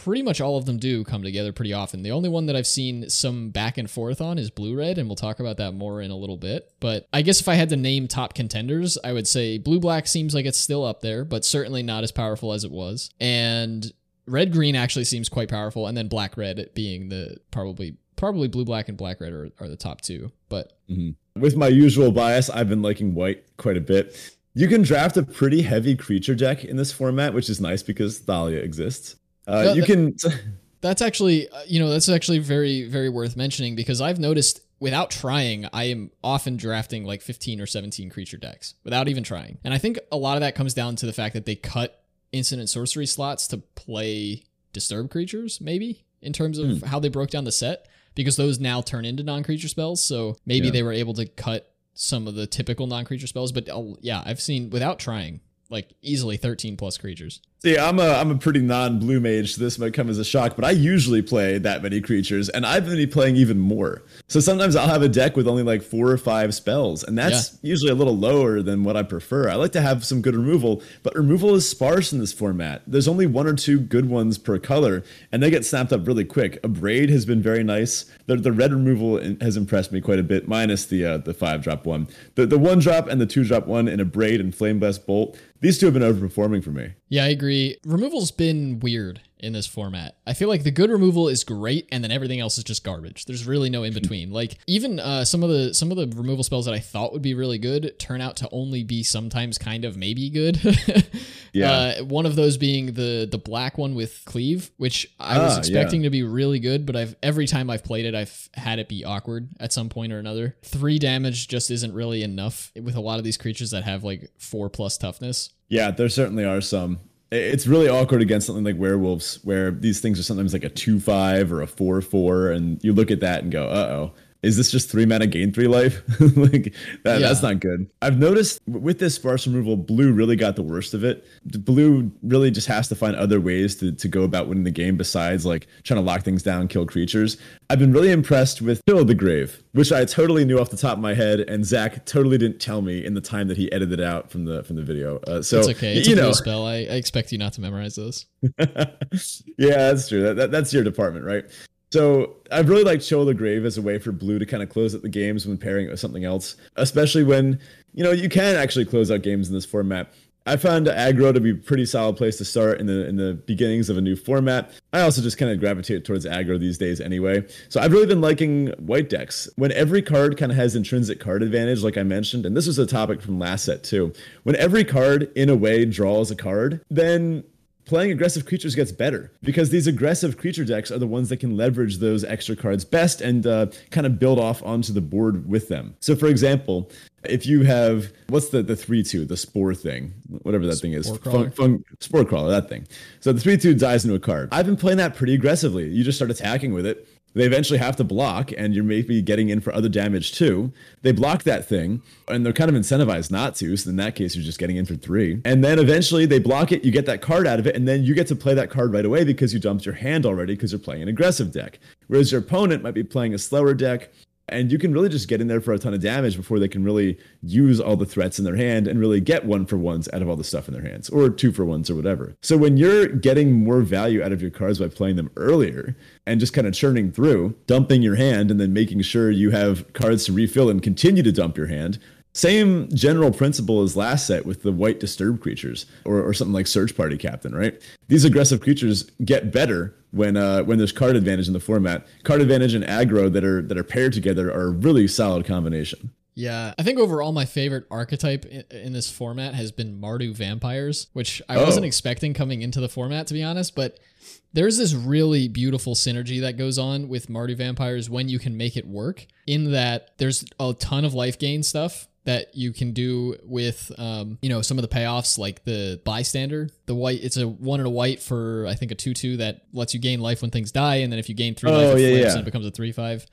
pretty much all of them do come together pretty often. The only one that I've seen some back and forth on is Blue Red, and we'll talk about that more in a little bit. But I guess if I had to name top contenders, I would say Blue Black seems like it's still up there, but certainly not as powerful as it was. And Red Green actually seems quite powerful, and then Black Red being the probably probably Blue Black and Black Red are, are the top two. But mm-hmm. With my usual bias, I've been liking white quite a bit. You can draft a pretty heavy creature deck in this format, which is nice because Thalia exists. Uh, No, you can. That's actually, uh, you know, that's actually very, very worth mentioning because I've noticed without trying, I am often drafting like 15 or 17 creature decks without even trying. And I think a lot of that comes down to the fact that they cut instant and sorcery slots to play disturb creatures, maybe, in terms of how they broke down the set, because those now turn into non creature spells. So maybe Yeah. they were able to cut some of the typical non creature spells. But uh, yeah, I've seen without trying, like easily 13 plus creatures. See, I'm a I'm a pretty non-blue mage, so this might come as a shock, but I usually play that many creatures, and I've been playing even more. So sometimes I'll have a deck with only like four or five spells, and that's usually a little lower than what I prefer. I like to have some good removal, but removal is sparse in this format. There's only one or two good ones per color, and they get snapped up really quick. Abrade has been very nice. The, the red removal has impressed me quite a bit, minus the uh, the five drop one. The the one drop and the two drop one in Abrade and Flame-Blessed Bolt. These two have been overperforming for me. Yeah, I agree. Removal's been weird in this format. I feel like the good removal is great, and then everything else is just garbage. There's really no in between. Like even uh, some of the some of the removal spells that I thought would be really good turn out to only be sometimes kind of maybe good. Yeah. Uh, one of those being the the black one with cleave, which I was Ah, expecting to be really good, but I've every time I've played it, I've had it be awkward at some point or another. Three damage just isn't really enough with a lot of these creatures that have like four plus toughness. Yeah, there certainly are some. It's really awkward against something like werewolves, where these things are sometimes like a two five or a four four, and you look at that and go, "Uh oh, is this just three mana gain three life? like that, that's not good." I've noticed with this sparse removal, blue really got the worst of it. Blue really just has to find other ways to to go about winning the game besides like trying to lock things down, kill creatures. I've been really impressed with Chill of the Grave, which I totally knew off the top of my head, and Zach totally didn't tell me in the time that he edited out from the from the video. Uh, so It's okay. It's you a know, blue spell. I, I expect you not to memorize those. yeah, that's true. That, that, that's your department, right? So I've really liked Chill of the Grave as a way for blue to kind of close out the games when pairing it with something else, especially when you know you can actually close out games in this format. I found aggro to be a pretty solid place to start in the in the beginnings of a new format. I also just kind of gravitate towards aggro these days anyway. So I've really been liking white decks. When every card kind of has intrinsic card advantage, like I mentioned, and this was a topic from last set too. When every card in a way draws a card, then playing aggressive creatures gets better because these aggressive creature decks are the ones that can leverage those extra cards best and uh, kind of build off onto the board with them. So, for example, if you have what's the the three two the spore thing, whatever that thing is, crawler? fun, fun, spore crawler, that thing. So the three two dies into a card. I've been playing that pretty aggressively. You just start attacking with it. They eventually have to block, and you're maybe getting in for other damage too. They block that thing, and they're kind of incentivized not to. So in that case, you're just getting in for three. And then eventually they block it, you get that card out of it, and then you get to play that card right away because you dumped your hand already because you're playing an aggressive deck. Whereas your opponent might be playing a slower deck, and you can really just get in there for a ton of damage before they can really use all the threats in their hand and really get one for ones out of all the stuff in their hands or two for ones or whatever. So when you're getting more value out of your cards by playing them earlier and just kind of churning through, dumping your hand and then making sure you have cards to refill and continue to dump your hand, same general principle as last set with the white disturb creatures or, or something like search party captain right these aggressive creatures get better when uh, when there's card advantage in the format card advantage and aggro that are that are paired together are a really solid combination Yeah, I think overall my favorite archetype in, in this format has been Mardu vampires, which I Oh. wasn't expecting coming into the format to be honest, but there's this really beautiful synergy that goes on with Mardu vampires when you can make it work. In that there's a ton of life gain stuff that you can do with um, you know some of the payoffs like the bystander the white it's a one and a white for i think a 2-2 that lets you gain life when things die and then if you gain three Oh, life it yeah, flips yeah. and it becomes a 3-5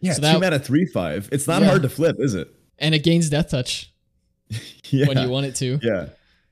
yeah So two that- mana three five it's not Yeah. hard to flip is it? And it gains death touch yeah. when you want it to. Yeah.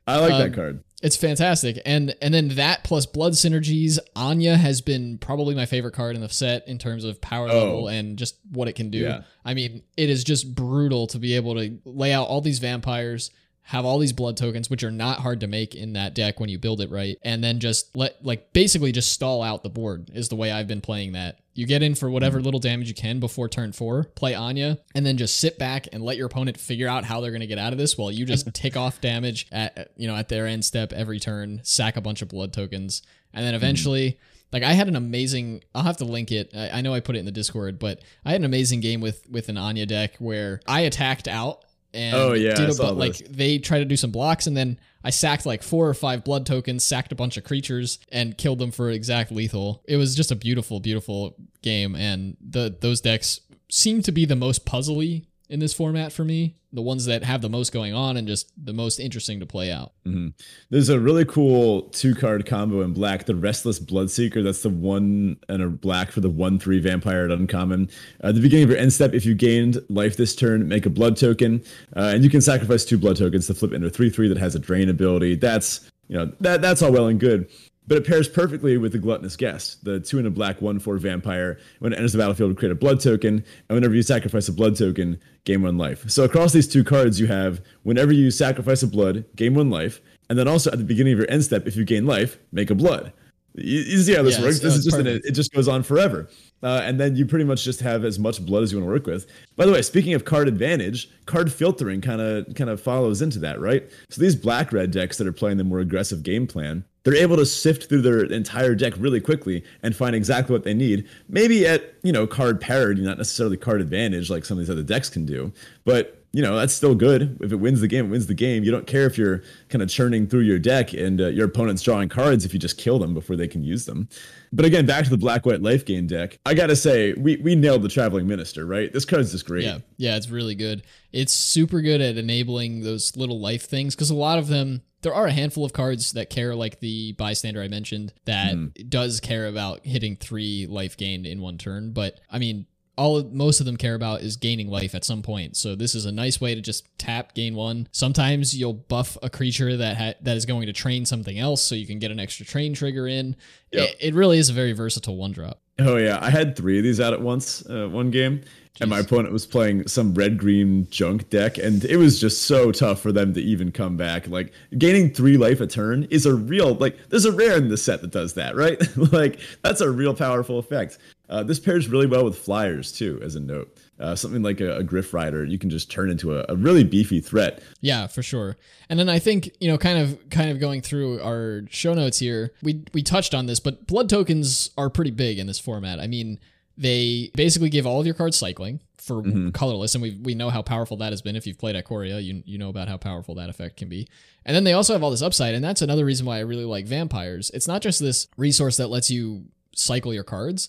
I like Um, that card It's fantastic. And and then that plus blood synergies, Anje has been probably my favorite card in the set in terms of power Oh. level and just what it can do. Yeah. I mean, it is just brutal to be able to lay out all these vampires, have all these blood tokens, which are not hard to make in that deck when you build it right, and then just let like basically just stall out the board is the way I've been playing that. You get in for whatever mm-hmm. little damage you can before turn four, play Anje, and then just sit back and let your opponent figure out how they're going to get out of this while you just take off damage at you know at their end step every turn, sack a bunch of blood tokens, and then eventually. Like I had an amazing. I'll have to link it. I, I know I put it in the Discord, but I had an amazing game with with an Anje deck where I attacked out and Oh, yeah, did I a saw like this. they tried to do some blocks and then I sacked like four or five blood tokens, sacked a bunch of creatures, and killed them for exact lethal. It was just a beautiful, beautiful game, and the those decks seem to be the most puzzly in this format for me. The ones that have the most going on and just the most interesting to play out. Mm-hmm. There's a really cool two card combo in black, the Restless Bloodseeker. That's the one and a black for the one three vampire at uncommon. Uh, at the beginning of your end step, if you gained life this turn, make a blood token, uh, and you can sacrifice two blood tokens to flip into a three three that has a drain ability. That's you know that that's all well and good. But it pairs perfectly with the Gluttonous Guest, the two in a black, one four vampire. When it enters the battlefield, create a blood token, and whenever you sacrifice a blood token, gain one life. So across these two cards, you have whenever you sacrifice a blood, gain one life, and then also at the beginning of your end step, if you gain life, make a blood. You, you see how this works? This is just an, it just goes on forever. Uh, and then you pretty much just have as much blood as you want to work with. By the way, speaking of card advantage, card filtering kind of kind of follows into that, right? So these black red decks that are playing the more aggressive game plan, they're able to sift through their entire deck really quickly and find exactly what they need. Maybe at you know card parity, not necessarily card advantage like some of these other decks can do, but you know that's still good. If it wins the game, it wins the game. You don't care if you're kind of churning through your deck and uh, your opponent's drawing cards if you just kill them before they can use them. But again, back to the black white life gain deck. I gotta say, we we nailed the traveling minister, right? This card's just great. Yeah, yeah, it's really good. It's super good at enabling those little life things because a lot of them there are a handful of cards that care, like the bystander I mentioned, that mm. does care about hitting three life gained in one turn. But I mean, all most of them care about is gaining life at some point. So this is a nice way to just tap gain one. Sometimes you'll buff a creature that ha- that is going to train something else, so you can get an extra train trigger in. Yep. It, it, really is a very versatile one drop. Oh yeah, I had three of these out at once, uh, one game, Jeez. and my opponent was playing some red green junk deck, and it was just so tough for them to even come back. Like gaining three life a turn is a real like there's a rare in the set that does that, right? like that's a real powerful effect. Uh, this pairs really well with flyers too, as a note. Uh, something like a, a Gryff Rider, you can just turn into a, a, really beefy threat. Yeah, for sure. And then I think you know, kind of, kind of going through our show notes here, we we touched on this, but blood tokens are pretty big in this format. I mean, they basically give all of your cards cycling for mm-hmm. colorless, and we we know how powerful that has been. If you've played Ikoria, you you know about how powerful that effect can be. And then they also have all this upside, and that's another reason why I really like vampires. It's not just this resource that lets you cycle your cards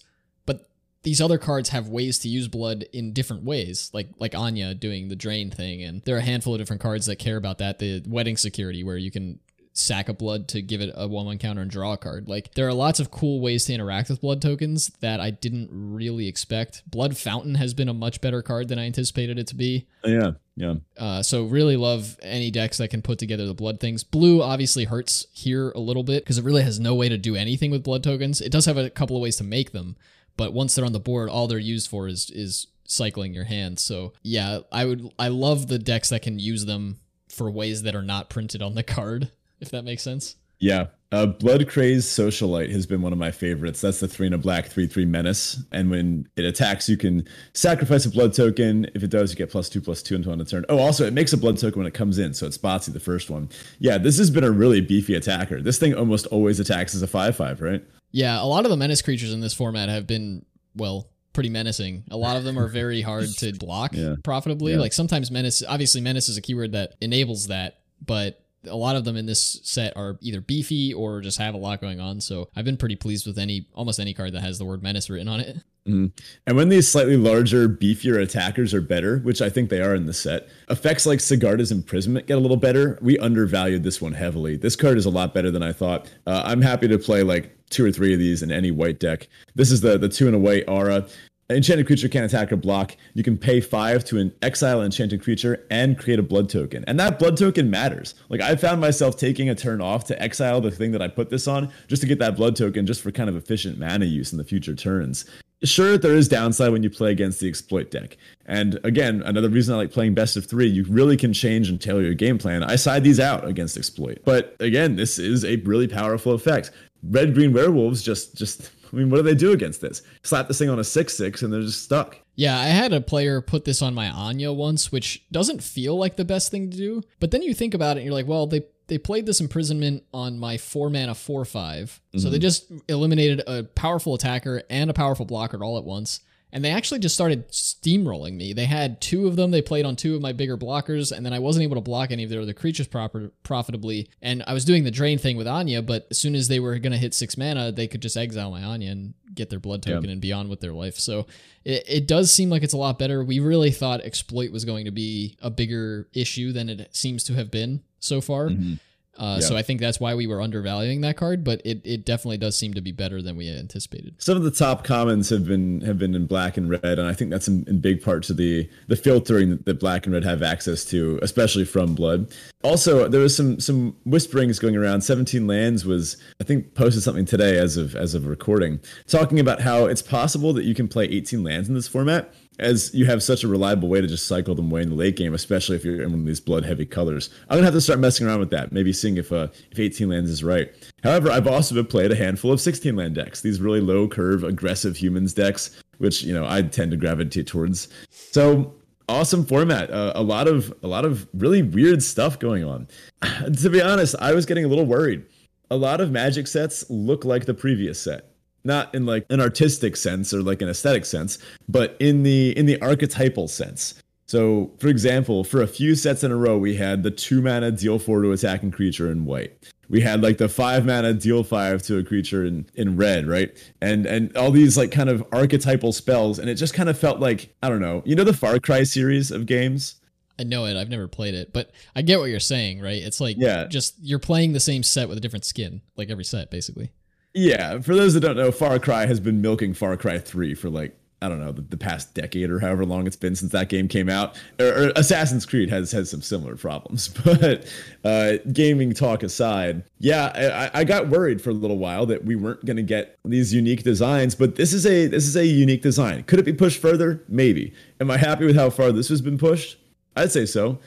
these other cards have ways to use blood in different ways, like like Anje doing the drain thing, and there are a handful of different cards that care about that. The wedding security, where you can sack a blood to give it a one one counter and draw a card. Like there are lots of cool ways to interact with blood tokens that I didn't really expect. Blood Fountain has been a much better card than I anticipated it to be. Yeah, yeah. Uh, so really love any decks that can put together the blood things. Blue obviously hurts here a little bit because it really has no way to do anything with blood tokens. It does have a couple of ways to make them, but once they're on the board, all they're used for is is cycling your hand. So yeah, I would I love the decks that can use them for ways that are not printed on the card, if that makes sense. Yeah. Uh, Bloodcrazed Socialite has been one of my favorites. That's the three and a black, three, three menace. And when it attacks, you can sacrifice a blood token. If it does, you get plus two, plus two until end of turn. Oh, also, it makes a blood token when it comes in. So it's Botsy, the first one. Yeah, this has been a really beefy attacker. This thing almost always attacks as a 5 5, right? Yeah, a lot of the menace creatures in this format have been, well, pretty menacing. A lot of them are very hard to block yeah. profitably. Yeah. Like sometimes menace, obviously, menace is a keyword that enables that, but a lot of them in this set are either beefy or just have a lot going on. So I've been pretty pleased with any almost any card that has the word menace written on it. Mm-hmm. And when these slightly larger, beefier attackers are better, which I think they are in the set, effects like Sigarda's Imprisonment get a little better. We undervalued this one heavily. This card is a lot better than I thought. Uh, I'm happy to play like two or three of these in any white deck. This is the the two and a white aura. An enchanted creature can attack or block. You can pay five to an exile an enchanted creature and create a blood token. And that blood token matters. Like I found myself taking a turn off to exile the thing that I put this on just to get that blood token just for kind of efficient mana use in the future turns sure there is downside when you play against the exploit deck and again another reason i like playing best of three you really can change and tailor your game plan i side these out against exploit but again this is a really powerful effect red green werewolves just just i mean what do they do against this slap this thing on a 6-6 and they're just stuck yeah, I had a player put this on my Anje once, which doesn't feel like the best thing to do. But then you think about it and you're like, well, they they played this imprisonment on my four mana four five. Mm-hmm. So they mm-hmm. just eliminated a powerful attacker and a powerful blocker all at once. And they actually just started steamrolling me. They had two of them. They played on two of my bigger blockers, and then I wasn't able to block any of their other creatures proper, profitably. And I was doing the drain thing with Anje, but as soon as they were going to hit six mana, they could just exile my Anje and get their blood token and be on with their life. So it, it does seem like it's a lot better. We really thought exploit was going to be a bigger issue than it seems to have been so far. Mhm. Uh, Yeah. So I think that's why we were undervaluing that card, but it, it definitely does seem to be better than we anticipated. Some of the top commons have been have been in black and red, and I think that's in, in big part to the the filtering that, that black and red have access to, especially from blood. Also, there was some some whisperings going around. Seventeen lands was I think posted something today as of as of recording, talking about how it's possible that you can play eighteen lands in this format. As you have such a reliable way to just cycle them away in the late game, especially if you're in one of these blood heavy colors. I'm gonna have to start messing around with that, maybe seeing if uh, if 18 lands is right. However, I've also been played a handful of 16 land decks, these really low curve, aggressive humans decks, which you know I tend to gravitate towards. So awesome format, uh, a lot of a lot of really weird stuff going on. to be honest, I was getting a little worried. A lot of Magic sets look like the previous set not in like an artistic sense or like an aesthetic sense, but in the in the archetypal sense. So, for example, for a few sets in a row, we had the two mana deal four to attacking creature in white. We had like the five mana deal five to a creature in, in red, right? And and all these like kind of archetypal spells, and it just kind of felt like I don't know, you know the Far Cry series of games. I know it. I've never played it, but I get what you're saying, right? It's like Yeah. just you're playing the same set with a different skin, like every set, basically. Yeah, for those that don't know, Far Cry has been milking Far Cry 3 for like I don't know the, the past decade or however long it's been since that game came out. Or, or Assassin's Creed has has some similar problems, but uh, gaming talk aside, yeah, I, I got worried for a little while that we weren't going to get these unique designs. But this is a this is a unique design. Could it be pushed further? Maybe. Am I happy with how far this has been pushed? I'd say so.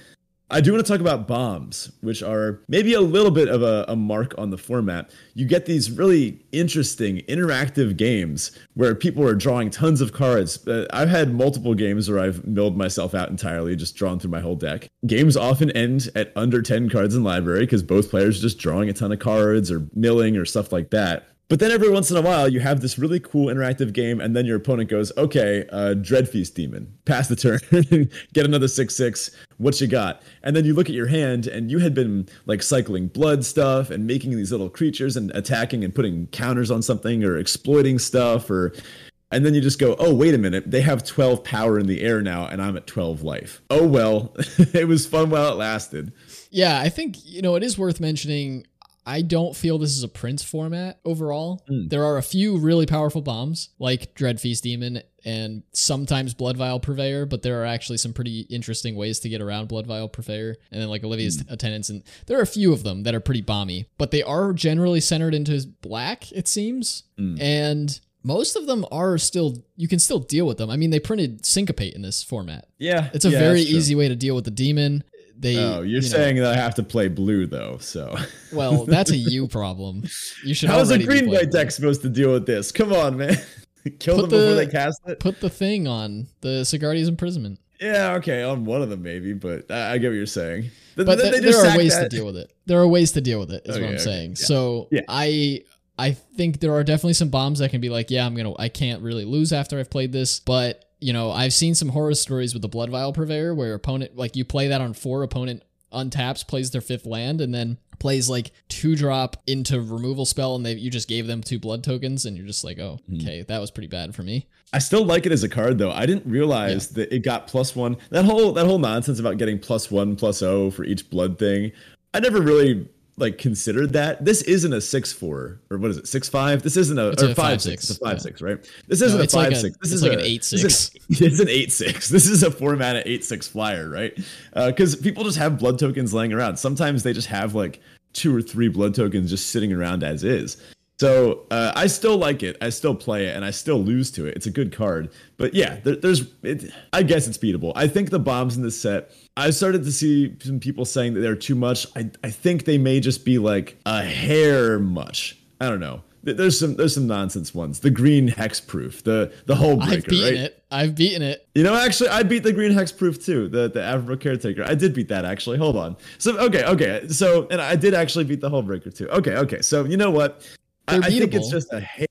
I do want to talk about bombs, which are maybe a little bit of a, a, mark on the format. You get these really interesting interactive games where people are drawing tons of cards. Uh, I've had multiple games where I've milled myself out entirely, just drawn through my whole deck. Games often end at under 10 cards in library because both players are just drawing a ton of cards or milling or stuff like that. But then every once in a while, you have this really cool interactive game, and then your opponent goes, "Okay, uh, Dreadfeast Demon, pass the turn, get another six six. What you got?" And then you look at your hand, and you had been like cycling blood stuff and making these little creatures and attacking and putting counters on something or exploiting stuff, or and then you just go, "Oh, wait a minute, they have twelve power in the air now, and I'm at twelve life." Oh well, it was fun while it lasted. Yeah, I think you know it is worth mentioning. I don't feel this is a Prince format overall. Mm. There are a few really powerful bombs like Dreadfeast Demon and sometimes Blood Vial Purveyor, but there are actually some pretty interesting ways to get around Blood Vial Purveyor and then like Olivia's Mm. Attendants. And there are a few of them that are pretty bomby, but they are generally centered into black, it seems. Mm. And most of them are still, you can still deal with them. I mean, they printed Syncopate in this format. Yeah, It's a yeah, very easy way to deal with the demon. They, Oh, you're you know- saying that I have to play blue though, so. Well, that's a you problem. You should. How's a green white deck supposed to deal with this? Come on, man. Kill Put them before the- they cast it? Put the thing on the Sigarda's imprisonment. Yeah, okay, on one of them maybe, but I, get what you're saying. But th- th- they just there are ways that- to deal with it. There are ways to deal with it. Is what I'm okay, saying. yeah. So Yeah. I. I think there are definitely some bombs that can be like, yeah, I'm gonna, I can't really lose after I've played this, but you know, I've seen some horror stories with the Blood Vial Purveyor where opponent, like you play that on four, opponent untaps, plays their fifth land, and then plays like two drop into removal spell, and they you just gave them two blood tokens, and you're just like, oh, Hmm. okay, that was pretty bad for me. I still like it as a card though. I didn't realize that it got plus one. That whole that whole nonsense about getting plus one plus O for each blood thing. I never really like considered that. This isn't a six four or what is it six five? This isn't a It's or a five five, six. six, It's a five yeah. six, right? This isn't No, a it's like five a- six. This is like a, an eight, this is- six. It's an eight six. This is a four mana eight six flyer, right? Uh, because people just have blood tokens laying around. Sometimes they just have like two or three blood tokens just sitting around as is. So uh, I still like it. I still play it, and I still lose to it. It's a good card, but yeah, there, there's. It, I guess it's beatable. I think the bombs in this set. I started to see some people saying that they're too much. I I think they may just be like a hair much. I don't know. There's some there's some nonsense ones. The green hexproof, the the Hullbreaker, I've beaten right? it. I've beaten it. You know, actually, I beat the green hexproof too. The the Avabruck Caretaker. I did beat that actually. Hold on. So okay, okay. So and I did actually beat the whole Hullbreaker too. Okay, okay. So you know what? I, I think it's just a hair.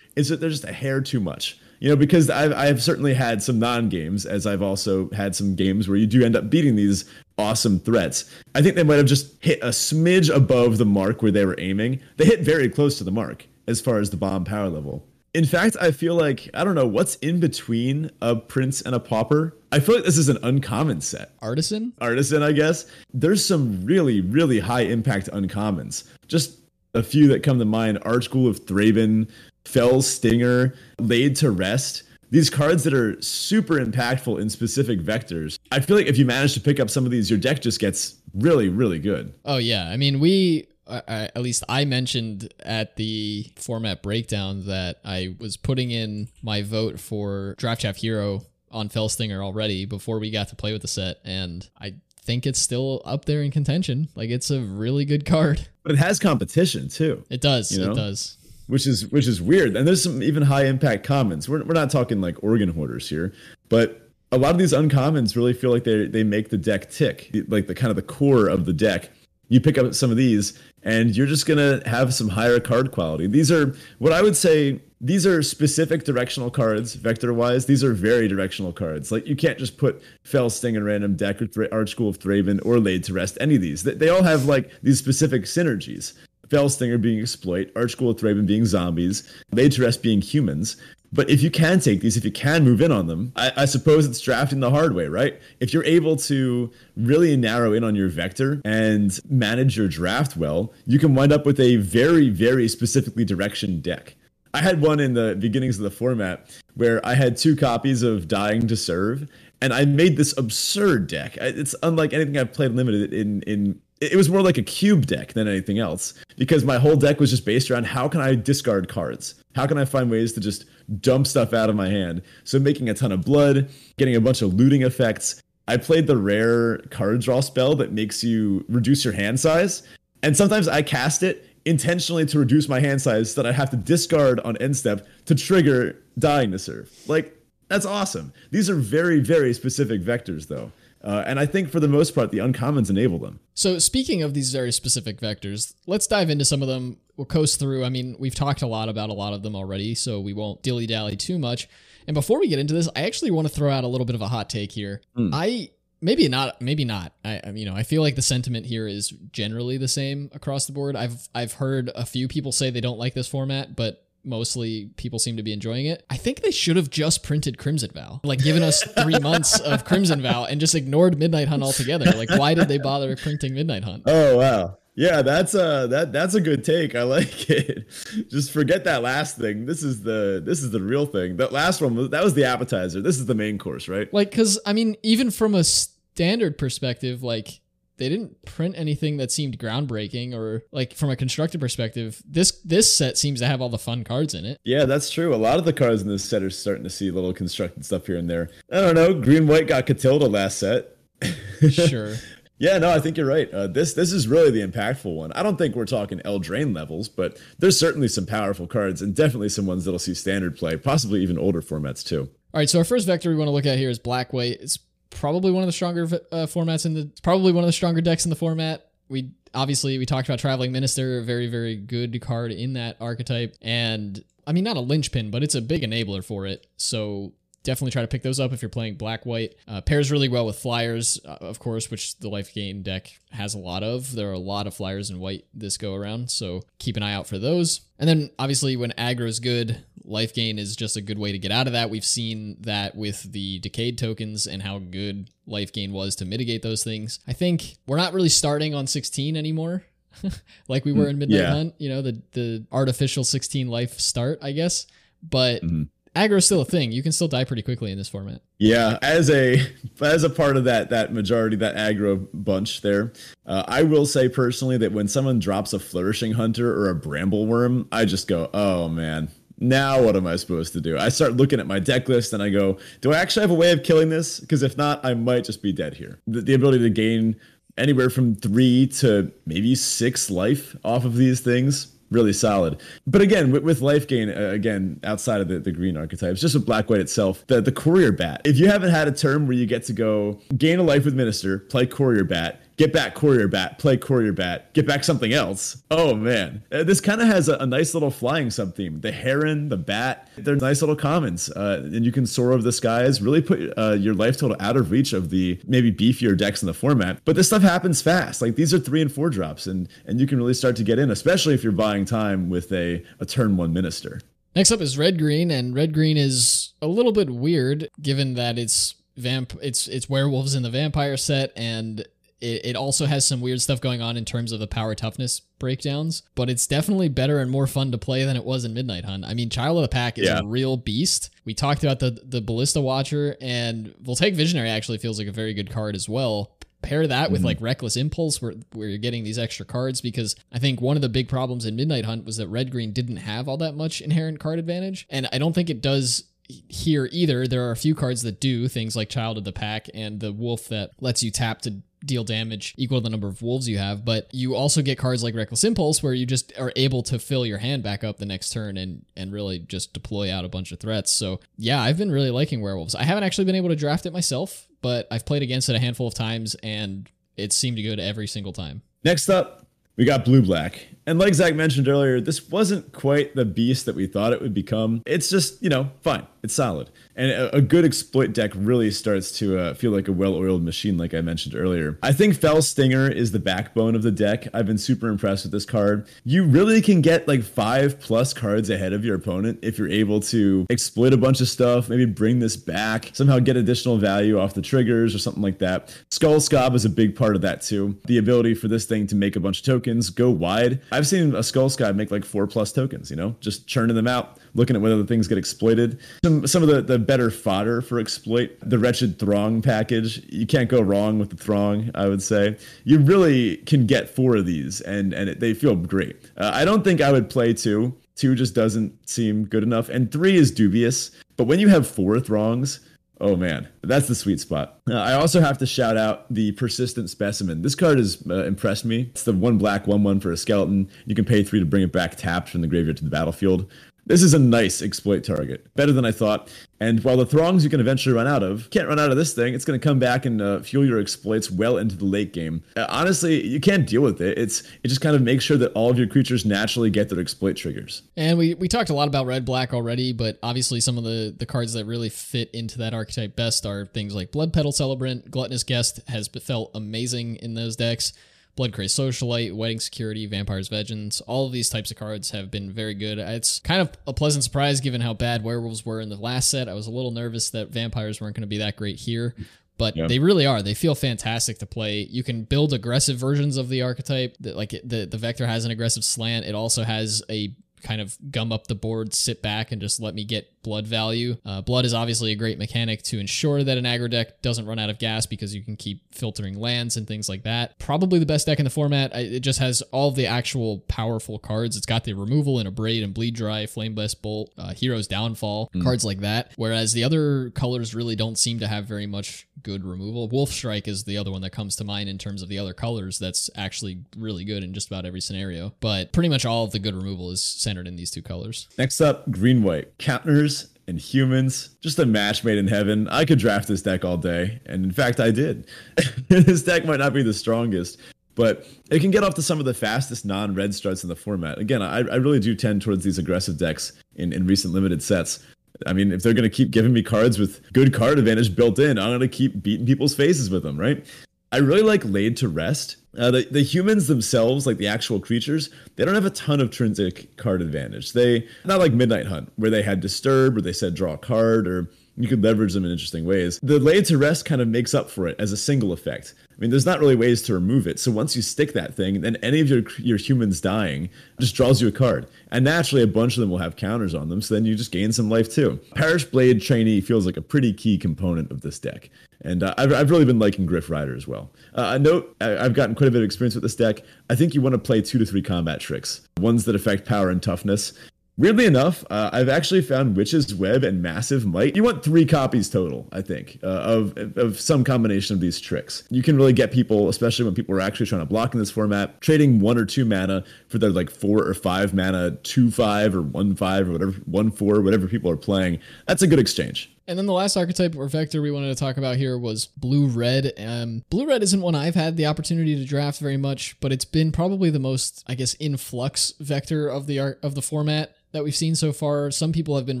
It's just, they're just a hair too much. You know, because I've, I've certainly had some non games, as I've also had some games where you do end up beating these awesome threats. I think they might have just hit a smidge above the mark where they were aiming. They hit very close to the mark as far as the bomb power level. In fact, I feel like I don't know what's in between a prince and a pauper. I feel like this is an uncommon set. Artisan? Artisan, I guess. There's some really, really high impact uncommons. Just a few that come to mind Archghoul of Thraben, Fell Stinger, Laid to Rest. These cards that are super impactful in specific vectors. I feel like if you manage to pick up some of these, your deck just gets really, really good. Oh, yeah. I mean, we I, at least I mentioned at the format breakdown that I was putting in my vote for Draft Chaff Hero on Fellstinger already before we got to play with the set, and I think it's still up there in contention. Like it's a really good card. But it has competition too. It does. You know? It does. Which is which is weird. And there's some even high impact commons. We're we're not talking like organ hoarders here, but a lot of these uncommons really feel like they they make the deck tick, like the kind of the core of the deck. You pick up some of these and you're just going to have some higher card quality. These are what I would say these are specific directional cards vector wise. These are very directional cards. Like you can't just put Fell Sting in random deck or Th- school of Thraben or Laid to Rest any of these. They, they all have like these specific synergies. Fell Stinger being exploit, Archghoul of Thraben being zombies, Laid to Rest being humans. But if you can take these, if you can move in on them, I, I, suppose it's drafting the hard way, right? If you're able to really narrow in on your vector and manage your draft well, you can wind up with a very, very specifically direction deck. I had one in the beginnings of the format where I had two copies of Dying to Serve, and I made this absurd deck. It's unlike anything I've played limited in in it was more like a cube deck than anything else because my whole deck was just based around how can I discard cards? How can I find ways to just dump stuff out of my hand? So making a ton of blood, getting a bunch of looting effects. I played the rare card draw spell that makes you reduce your hand size. And sometimes I cast it intentionally to reduce my hand size so that I have to discard on end step to trigger dying to serve. Like, that's awesome. These are very, very specific vectors, though. Uh, and I think for the most part, the uncommons enable them. So, speaking of these very specific vectors, let's dive into some of them. We'll coast through. I mean, we've talked a lot about a lot of them already, so we won't dilly dally too much. And before we get into this, I actually want to throw out a little bit of a hot take here. Mm. I maybe not maybe not I, I you know i feel like the sentiment here is generally the same across the board i've i've heard a few people say they don't like this format but mostly people seem to be enjoying it. I think they should have just printed Crimson Vow, like given us three months of Crimson Vow and just ignored Midnight Hunt altogether. Like, why did they bother printing Midnight Hunt? Oh wow. Yeah, that's a that that's a good take. I like it. Just forget that last thing. This is the this is the real thing. That last one was that was the appetizer. This is the main course, right? Like, because I mean, even from a standard perspective, like they didn't print anything that seemed groundbreaking or like from a constructed perspective this this set seems to have all the fun cards in it. Yeah that's true. A lot of the cards in this set are starting to see little constructed stuff here and there. I don't know. Green white got Katilda last set. Sure. Yeah no i think you're right. Uh, this this is really the impactful one. I don't think we're talking Eldraine levels but there's certainly some powerful cards and definitely some ones that'll see standard play possibly even older formats too. All right so our first vector we want to look at here is black white. It's probably one of the stronger uh, formats in the probably one of the stronger decks in the format. We obviously we talked about traveling minister, a very very good card in that archetype, and I mean not a linchpin, but it's a big enabler for it. So definitely try to pick those up if you're playing black white. Uh, pairs really well with flyers, uh, of course, which the life gain deck has a lot of. There are a lot of flyers in white this go around, so keep an eye out for those. And then obviously when aggro is good, life gain is just a good way to get out of that. We've seen that with the decayed tokens and how good life gain was to mitigate those things. I think we're not really starting on 16 anymore. like we were in Midnight yeah. Hunt, you know, the the artificial 16 life start, I guess. But mm-hmm aggro is still a thing. You can still die pretty quickly in this format. Yeah, as a as a part of that that majority that aggro bunch there, uh, I will say personally that when someone drops a flourishing hunter or a Bramble Wurm, I just go, oh man. Now what am I supposed to do? I start looking at my deck list and I go, do I actually have a way of killing this? Because if not, I might just be dead here. The, the ability to gain anywhere from three to maybe six life off of these things really solid. But again, with, with life gain, uh, again, outside of the, the green archetypes, just with black white itself, the, the courier bat. If you haven't had a turn where you get to go gain a life with minister, play courier bat, get back Courier Bat, play Courier Bat, get back something else. Oh man, uh, this kind of has a, a, nice little flying sub theme. The Heron, the Bat, they're nice little commons, uh, and you can soar over the skies. Really put uh, your life total out of reach of the maybe beefier decks in the format. But this stuff happens fast. Like these are three and four drops, and and you can really start to get in, especially if you're buying time with a a turn one minister. Next up is red green, and red green is a little bit weird given that it's vamp it's it's werewolves in the vampire set and it, it also has some weird stuff going on in terms of the power toughness breakdowns but it's definitely better and more fun to play than it was in midnight hunt i mean child of the pack is yeah. a real beast we talked about the the ballista watcher and voltaic visionary actually feels like a very good card as well pair that with mm-hmm. like reckless impulse where, where you're getting these extra cards because i think one of the big problems in midnight hunt was that red green didn't have all that much inherent card advantage and i don't think it does here either there are a few cards that do things like child of the pack and the wolf that lets you tap to deal damage equal to the number of wolves you have but you also get cards like reckless impulse where you just are able to fill your hand back up the next turn and and really just deploy out a bunch of threats so yeah i've been really liking werewolves i haven't actually been able to draft it myself but I've played against it a handful of times and it seemed to go to every single time. Next up, we got blue black. And like Zach mentioned earlier, this wasn't quite the beast that we thought it would become. It's just, you know, fine. It's solid. And a, a good exploit deck really starts to uh, feel like a well oiled machine, like I mentioned earlier. I think Fell Stinger is the backbone of the deck. I've been super impressed with this card. You really can get like five plus cards ahead of your opponent if you're able to exploit a bunch of stuff, maybe bring this back, somehow get additional value off the triggers or something like that. Skull Skaab is a big part of that too. The ability for this thing to make a bunch of tokens, go wide. I've seen a Skull Skaab make like four plus tokens, you know, just churning them out, looking at whether the things get exploited. Some some of the, the better fodder for exploit, the wretched throng package. You can't go wrong with the throng, I would say. You really can get four of these and and it, they feel great. Uh, I don't think I would play two. Two just doesn't seem good enough, and three is dubious. But when you have four throngs, Oh man, that's the sweet spot. Uh, I also have to shout out the persistent specimen. This card has uh, impressed me. It's the one black, one one for a skeleton. You can pay three to bring it back tapped from the graveyard to the battlefield. This is a nice exploit target, better than I thought. And while the throngs you can eventually run out of, can't run out of this thing. It's going to come back and uh, fuel your exploits well into the late game. Uh, honestly, you can't deal with it. It's it just kind of makes sure that all of your creatures naturally get their exploit triggers. And we we talked a lot about red black already, but obviously some of the the cards that really fit into that archetype best are things like Blood Petal Celebrant, Gluttonous Guest has felt amazing in those decks. Blood Socialite, Wedding Security, Vampire's Vengeance, all of these types of cards have been very good. It's kind of a pleasant surprise given how bad werewolves were in the last set. I was a little nervous that vampires weren't going to be that great here, but they really are. They feel fantastic to play. You can build aggressive versions of the archetype. Like the the Vector has an aggressive slant. It also has a kind of gum up the board, sit back, and just let me get blood value. Uh, blood is obviously a great mechanic to ensure that an aggro deck doesn't run out of gas because you can keep filtering lands and things like that. Probably the best deck in the format. It just has all the actual powerful cards. It's got the removal and abrade and bleed dry, Flame-Blessed Bolt, uh, hero's downfall, mm. cards like that. Whereas the other colors really don't seem to have very much good removal. Wolf Strike is the other one that comes to mind in terms of the other colors. That's actually really good in just about every scenario. But pretty much all of the good removal is centered in these two colors. Next up, green white counters and humans. Just a match made in heaven. I could draft this deck all day, and in fact, I did. this deck might not be the strongest, but it can get off to some of the fastest non-red starts in the format. Again, I, I really do tend towards these aggressive decks in, in recent limited sets. I mean, if they're going to keep giving me cards with good card advantage built in, I'm going to keep beating people's faces with them, right? I really like Laid to Rest. Uh, the, the humans themselves, like the actual creatures, they don't have a ton of intrinsic card advantage. They not like Midnight Hunt, where they had Disturb, or they said draw a card, or you could leverage them in interesting ways. The Laid to Rest kind of makes up for it as a single effect. I mean, there's not really ways to remove it. So once you stick that thing, then any of your your humans dying just draws you a card, and naturally a bunch of them will have counters on them. So then you just gain some life too. Parish Blade Trainee feels like a pretty key component of this deck. And uh, I've, I've really been liking Gryff Rider as well. Uh, I, I've gotten quite a bit of experience with this deck. I think you want to play two to three combat tricks, ones that affect power and toughness. Weirdly enough, uh, I've actually found Witch's Web and Massive Might. You want three copies total, I think, uh, of of some combination of these tricks. You can really get people, especially when people are actually trying to block in this format, trading one or two mana for their like four or five mana, two five or one five or whatever, one four, whatever people are playing. That's a good exchange. And then the last archetype or vector we wanted to talk about here was blue red. Um, blue red isn't one I've had the opportunity to draft very much, but it's been probably the most, I guess, influx vector of the art of the format that we've seen so far. Some people have been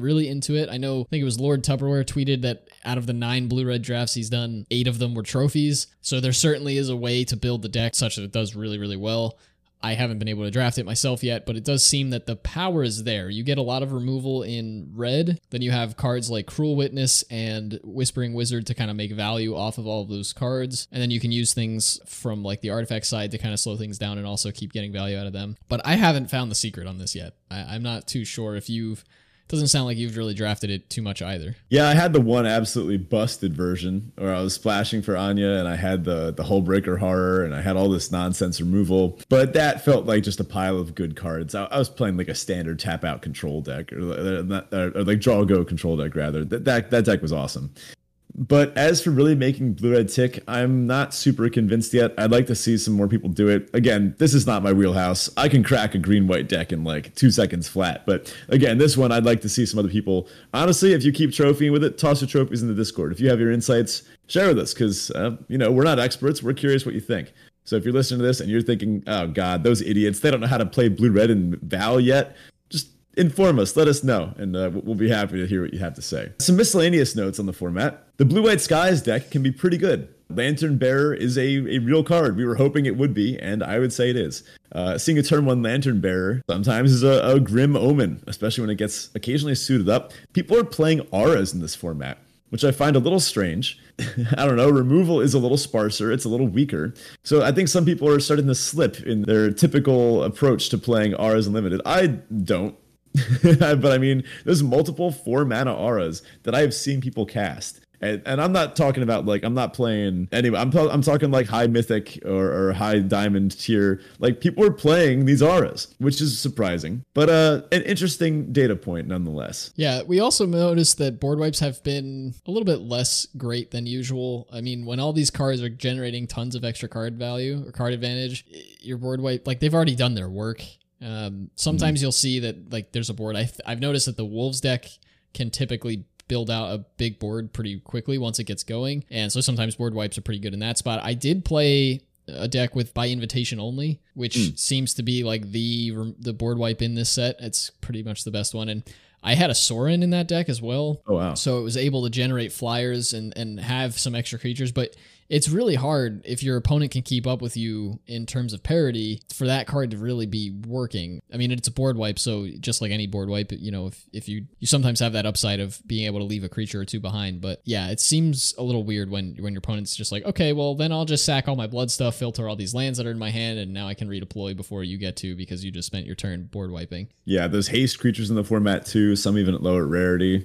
really into it. I know, I think it was Lord Tupperware tweeted that out of the nine blue red drafts he's done, eight of them were trophies. So there certainly is a way to build the deck such that it does really, really well. I haven't been able to draft it myself yet, but it does seem that the power is there. You get a lot of removal in red. Then you have cards like Cruel Witness and Whispering Wizard to kind of make value off of all of those cards. And then you can use things from like the artifact side to kind of slow things down and also keep getting value out of them. But I haven't found the secret on this yet. I, am not too sure if you've doesn't sound like you've really drafted it too much either. Yeah, I had the one absolutely busted version where I was splashing for Anje and I had the the Hullbreaker horror and I had all this nonsense removal. But that felt like just a pile of good cards. I, I was playing like a standard tap out control deck or, or, or like draw go control deck rather. That, that that deck was awesome. But as for really making Blue Red tick, I'm not super convinced yet. I'd like to see some more people do it. Again, this is not my wheelhouse. I can crack a green white deck in like two seconds flat. But again, this one I'd like to see some other people. Honestly, if you keep trophying with it, toss your trophies in the Discord. If you have your insights, share with us because uh, you know we're not experts. We're curious what you think. So if you're listening to this and you're thinking, "Oh God, those idiots! They don't know how to play blue red and Vow yet," inform us, let us know, and uh, we'll be happy to hear what you have to say. Some miscellaneous notes on the format. The Blue White Skies deck can be pretty good. Lantern Bearer is a, a real card. We were hoping it would be, and I would say it is. Uh, seeing a turn one Lantern Bearer sometimes is a, a grim omen, especially when it gets occasionally suited up. People are playing auras in this format, which I find a little strange. I don't know, removal is a little sparser, it's a little weaker. So I think some people are starting to slip in their typical approach to playing auras unlimited. I don't. but I mean, there's multiple four mana auras that I have seen people cast. And, and I'm not talking about like I'm not playing anyway. I'm I'm talking like high mythic or, or high diamond tier. Like people are playing these auras, which is surprising, but uh, an interesting data point nonetheless. Yeah, we also noticed that board wipes have been a little bit less great than usual. I mean, when all these cards are generating tons of extra card value or card advantage, your board wipe like they've already done their work um, sometimes mm. you'll see that like there's a board. I I've noticed that the wolves deck can typically build out a big board pretty quickly once it gets going, and so sometimes board wipes are pretty good in that spot. I did play a deck with by invitation only, which mm. seems to be like the the board wipe in this set. It's pretty much the best one, and I had a Sorin in that deck as well. Oh wow! So it was able to generate flyers and and have some extra creatures, but it's really hard if your opponent can keep up with you in terms of parity for that card to really be working. I mean, it's a board wipe, so just like any board wipe, you know, if, if you you sometimes have that upside of being able to leave a creature or two behind. But yeah, it seems a little weird when when your opponent's just like, okay, well then I'll just sack all my blood stuff, filter all these lands that are in my hand, and now I can redeploy before you get to because you just spent your turn board wiping. Yeah, those haste creatures in the format too, some even at lower rarity.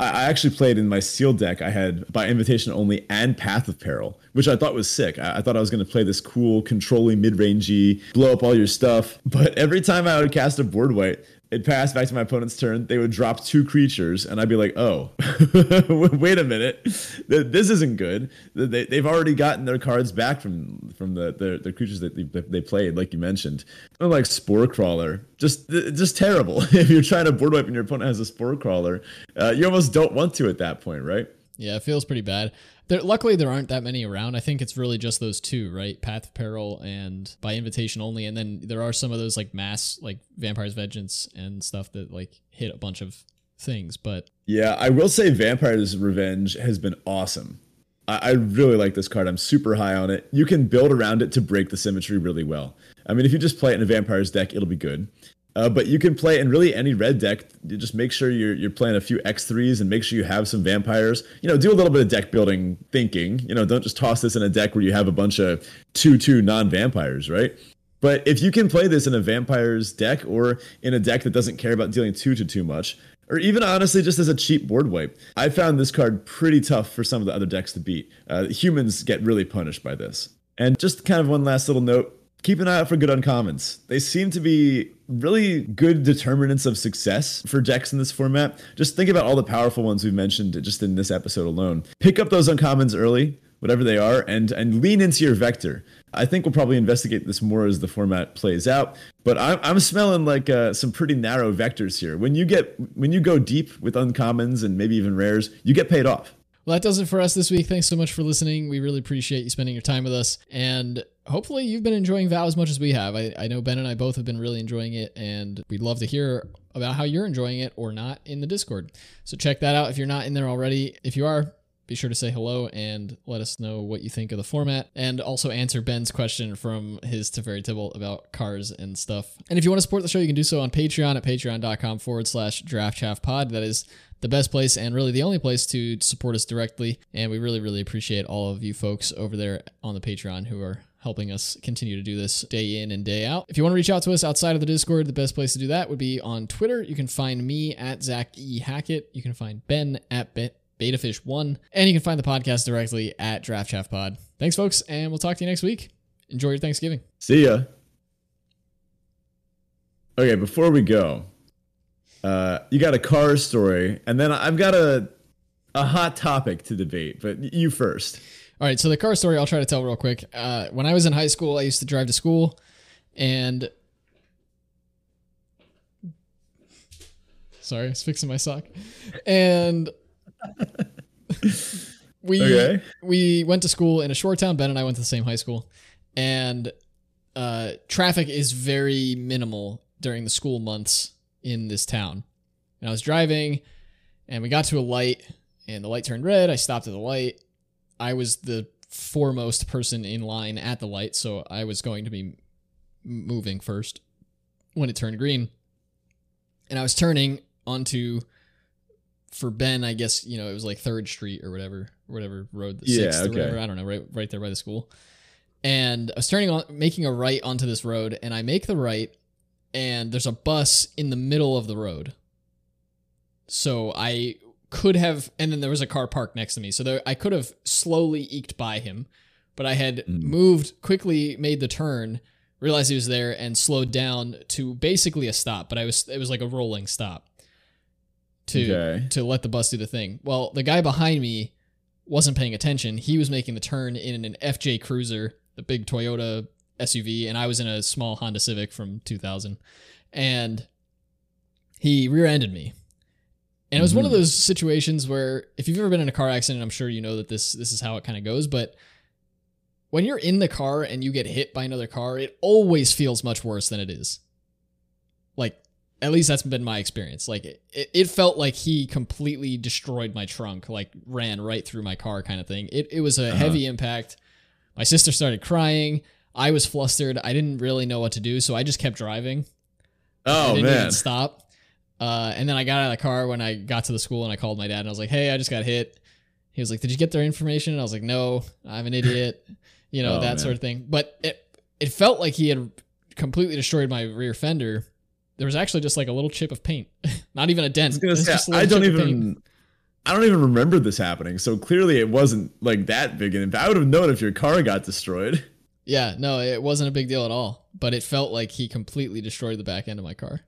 I actually played in my sealed deck. I had by invitation only and Path of Peril, which I thought was sick. I, thought I was going to play this cool, controlling mid rangey, blow up all your stuff. But every time I would cast a board wipe, it passed back to my opponent's turn. They would drop two creatures, and I'd be like, "Oh, wait a minute, this isn't good." They, they've already gotten their cards back from from the the, the creatures that they, they played, like you mentioned. I'm like Spore Crawler, just just terrible. if you're trying to board wipe and your opponent has a Spore Crawler, uh, you almost don't want to at that point, right? Yeah, it feels pretty bad. There, luckily, there aren't that many around. I think it's really just those two, right? Path of Peril and by invitation only. And then there are some of those like mass, like Vampire's Vengeance and stuff that like hit a bunch of things. But yeah, I will say Vampire's Revenge has been awesome. I, I really like this card. I'm super high on it. You can build around it to break the symmetry really well. I mean, if you just play it in a Vampire's deck, it'll be good. Uh, but you can play in really any red deck. You just make sure you're you're playing a few X3s and make sure you have some vampires. You know, do a little bit of deck building thinking. You know, don't just toss this in a deck where you have a bunch of two two non vampires, right? But if you can play this in a vampires deck or in a deck that doesn't care about dealing two to too much, or even honestly just as a cheap board wipe, I found this card pretty tough for some of the other decks to beat. Uh, humans get really punished by this. And just kind of one last little note keep an eye out for good uncommons. They seem to be really good determinants of success for decks in this format. Just think about all the powerful ones we've mentioned just in this episode alone. Pick up those uncommons early. whatever they are, and and lean into your vector. I think we'll probably investigate this more as the format plays out. But I'm, I'm smelling like uh, some pretty narrow vectors here. When you get when you go deep with uncommons and maybe even rares, you get paid off. Well, that does it for us this week. Thanks so much for listening. We really appreciate you spending your time with us. And hopefully, you've been enjoying Vow as much as we have. I, I know Ben and I both have been really enjoying it, and we'd love to hear about how you're enjoying it or not in the Discord. So check that out if you're not in there already. If you are, be sure to say hello and let us know what you think of the format and also answer Ben's question from his Teferi Tibble about cars and stuff. And if you want to support the show, you can do so on Patreon at patreon.com forward slash draft pod. That is the best place and really the only place to support us directly. And we really, really appreciate all of you folks over there on the Patreon who are helping us continue to do this day in and day out. If you want to reach out to us outside of the Discord, the best place to do that would be on Twitter. You can find me at Zach E. Hackett. You can find Ben at betafisch1. And you can find the podcast directly at DraftChaffPod. Thanks, folks, and we'll talk to you next week. Enjoy your Thanksgiving. See ya. Okay, before we go, uh, you got a car story, and then I've got a a hot topic to debate. But you first. All right, so the car story I'll try to tell real quick. Uh, when I was in high school, I used to drive to school, and sorry, I was fixing my sock, and we Okay. we went to school in a short town. Ben and I went to the same high school, and uh, traffic is very minimal during the school months in this town. And I was driving, and we got to a light, and the light turned red. I stopped at the light. I was the foremost person in line at the light, so I was going to be moving first when it turned green. And I was turning onto for Ben, I guess, you know, it was like Third Street or whatever, whatever road, the Yeah, sixth or okay. whatever. I don't know, right right there by the school. And I was turning on making a right onto this road, and I make the right, and there's a bus in the middle of the road. So I could have, and then there was a car parked next to me. So there, I could have slowly eked by him, but I had Mm. moved quickly, made the turn, realized he was there, and slowed down to basically a stop. But I was, it was like a rolling stop to Okay. to let the bus do the thing. Well, the guy behind me wasn't paying attention. He was making the turn in an FJ Cruiser, the big Toyota SUV, and I was in a small Honda Civic from 2000. And he rear-ended me. And it was one of Mhm. those situations where if you've ever been in a car accident, I'm sure you know that this this is how it kind of goes, but when you're in the car and you get hit by another car, it always feels much worse than it is. Like at least that's been my experience. Like it, it felt like he completely destroyed my trunk, like ran right through my car kind of thing. It it was a Uh-huh. heavy impact. My sister started crying. I was flustered. I didn't really know what to do, so I just kept driving. I Oh didn't man. even stop. Uh, and then I got out of the car when I got to the school and I called my dad and I was like, "Hey, I just got hit." He was like, "Did you get their information?" And I was like, "No, I'm an idiot." You know Oh, that man. sort of thing. But it it felt like he had completely destroyed my rear fender. There was actually just like a little chip of paint, not even a dent. was say, I don't chip of paint. even. I don't even remember this happening. So clearly, it wasn't like that big an impact. I would have known if your car got destroyed. Yeah, no, it wasn't a big deal at all. But it felt like he completely destroyed the back end of my car.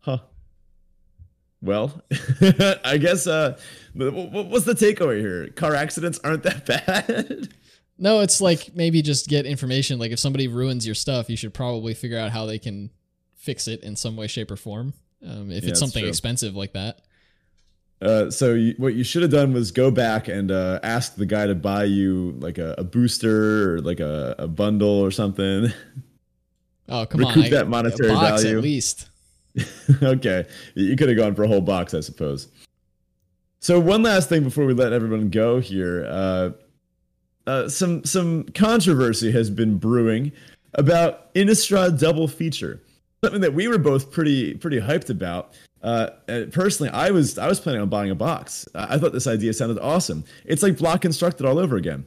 Huh. Well, I guess. Uh, but wh- wh- what's the takeaway here? Car accidents aren't that bad. No, it's like maybe just get information. Like if somebody ruins your stuff, you should probably figure out how they can fix it in some way, shape, or form. Um, if Yeah, it's something expensive like that. Uh, so you, what you should have done was go back and uh, ask the guy to buy you like a, a booster or like a, a bundle or something. Oh come on, Recoup on! that monetary value. at least. okay, you could have gone for a whole box, I suppose. So one last thing before we let everyone go here, uh, uh, some some controversy has been brewing about Innistrad double feature, something that we were both pretty pretty hyped about. Uh, personally, I was I was planning on buying a box. I thought this idea sounded awesome. It's like block constructed all over again,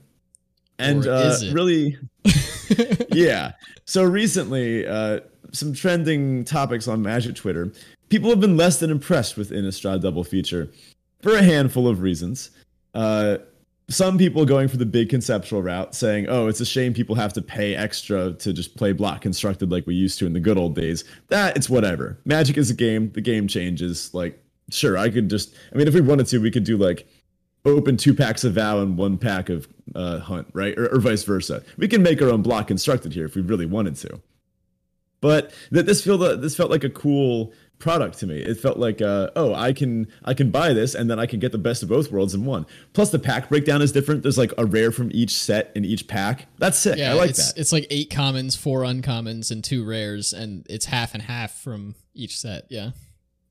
and uh, really yeah. So recently, uh, some trending topics on Magic Twitter. People have been less than impressed with Innistrad double feature for a handful of reasons. Some people going for the big conceptual route, saying, "Oh, it's a shame people have to pay extra to just play block constructed like we used to in the good old days." That it's whatever. Magic is a game. The game changes. Like, sure, I could just. I mean, if we wanted to, we could do like open two packs of Vow and one pack of uh, hunt, right? Or, or vice versa. We can make our own block constructed here if we really wanted to. But this felt this felt like a cool product to me. It felt like, uh, oh, I can I can buy this and then I can get the best of both worlds in one. Plus the pack breakdown is different. There's like a rare from each set in each pack. That's sick. Yeah, I like it's, that. It's like eight commons, four uncommons, and two rares, and it's half and half from each set. Yeah.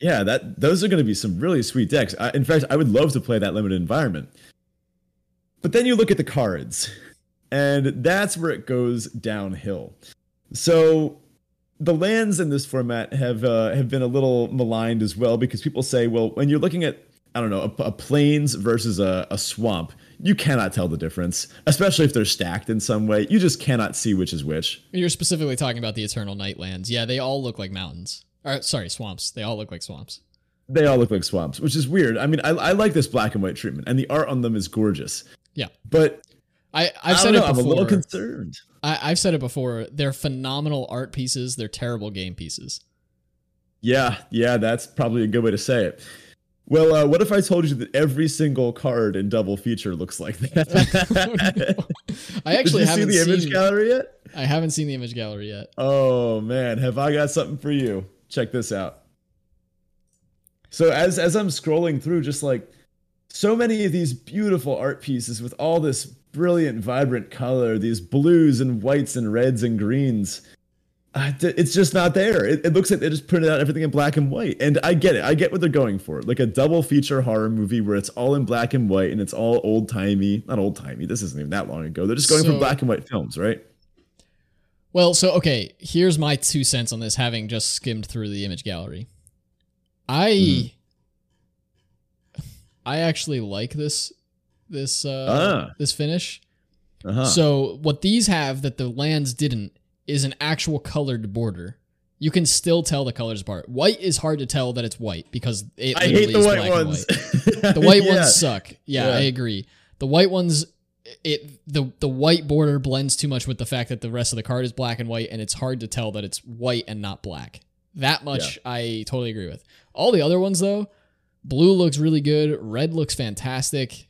Yeah, that those are going to be some really sweet decks. I, in fact, I would love to play that limited environment. But then you look at the cards, and that's where it goes downhill. So the lands in this format have uh, have been a little maligned as well because people say, well, when you're looking at I don't know a, a plains versus a, a swamp, you cannot tell the difference, especially if they're stacked in some way. You just cannot see which is which. You're specifically talking about the Eternal Nightlands. Yeah, they all look like mountains. Or sorry, swamps. They all look like swamps. They all look like swamps, which is weird. I mean, I, I like this black and white treatment, and the art on them is gorgeous. Yeah, but I I've I said don't it know, I'm a little concerned. I, I've said it before. They're phenomenal art pieces. They're terrible game pieces. Yeah, yeah, that's probably a good way to say it. Well, uh, what if I told you that every single card in double feature looks like that? I actually haven't seen the image seen- gallery yet? I haven't seen the image gallery yet. Oh man, have I got something for you? Check this out. So as as I'm scrolling through, just like so many of these beautiful art pieces with all this brilliant, vibrant color, these blues and whites and reds and greens. Uh, it's just not there. It, it looks like they just printed out everything in black and white. And I get it. I get what they're going for. Like a double feature horror movie where it's all in black and white and it's all old timey. Not old timey. This isn't even that long ago. They're just going for black and white films, right? Well, so okay, here's my two cents on this having just skimmed through the image gallery. I Mhm. I actually like this this uh Ah. this finish. Uh-huh. So what these have that the lands didn't is an actual colored border. You can still tell the colors apart. White is hard to tell that it's white because it I literally hate the is white black and ones. white. The white Yeah. ones suck. Yeah, Yeah. I agree. The white ones it the the white border blends too much with the fact that the rest of the card is black and white and it's hard to tell that it's white and not black. That much I totally agree with. All the other ones though, blue looks really good, red looks fantastic.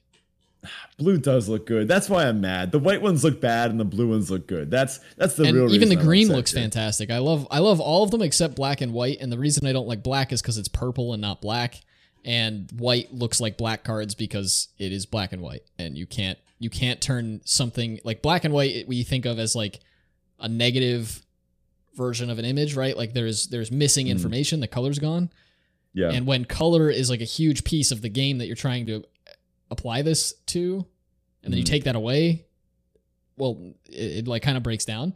Blue does look good. That's why I'm mad. The white ones look bad and the blue ones look good. That's that's the and real even the green looks fantastic. I love I love all of them except black and white. And the reason I don't like black is because it's purple and not black. And white looks like black cards because it is black and white, and you can't you can't turn something like black and white. We think of as like a negative version of an image, right? Like there's there's missing Mhm. information. The color's gone. Yeah. And when color is like a huge piece of the game that you're trying to apply this to, and then you Mhm. take that away, well, it, it like kind of breaks down.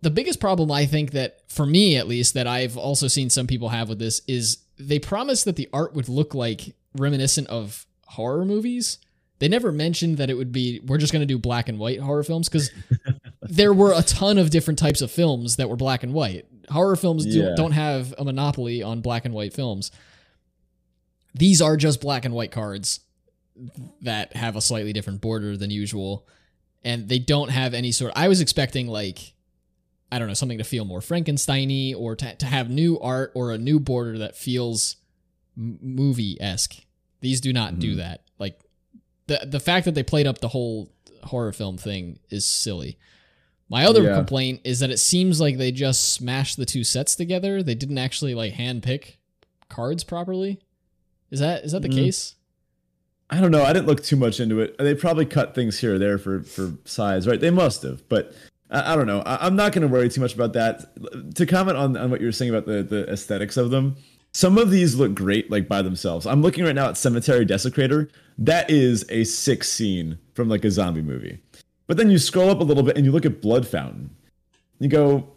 The biggest problem I think that for me at least that I've also seen some people have with this is they promised that the art would look like reminiscent of horror movies. They never mentioned that it would be we're just going to do black and white horror films cuz there were a ton of different types of films that were black and white. Horror films do, Yeah. don't have a monopoly on black and white films. These are just black and white cards that have a slightly different border than usual and they don't have any sort I was expecting like I don't know something to feel more Frankensteiny or to, to have new art or a new border that feels m- movie-esque. These do not do Mhm. that. Like the the fact that they played up the whole horror film thing is silly. My other Yeah. complaint is that it seems like they just smashed the two sets together. They didn't actually like hand pick cards properly. Is that is that the Mm. case? I don't know. I didn't look too much into it. They probably cut things here or there for for size, right? They must have, but I, I don't know. I, I'm not going to worry too much about that. To comment on on what you were saying about the the aesthetics of them, some of these look great like by themselves. I'm looking right now at Cemetery Desecrator. That is a sick scene from like a zombie movie. But then you scroll up a little bit and you look at Blood Fountain. You go,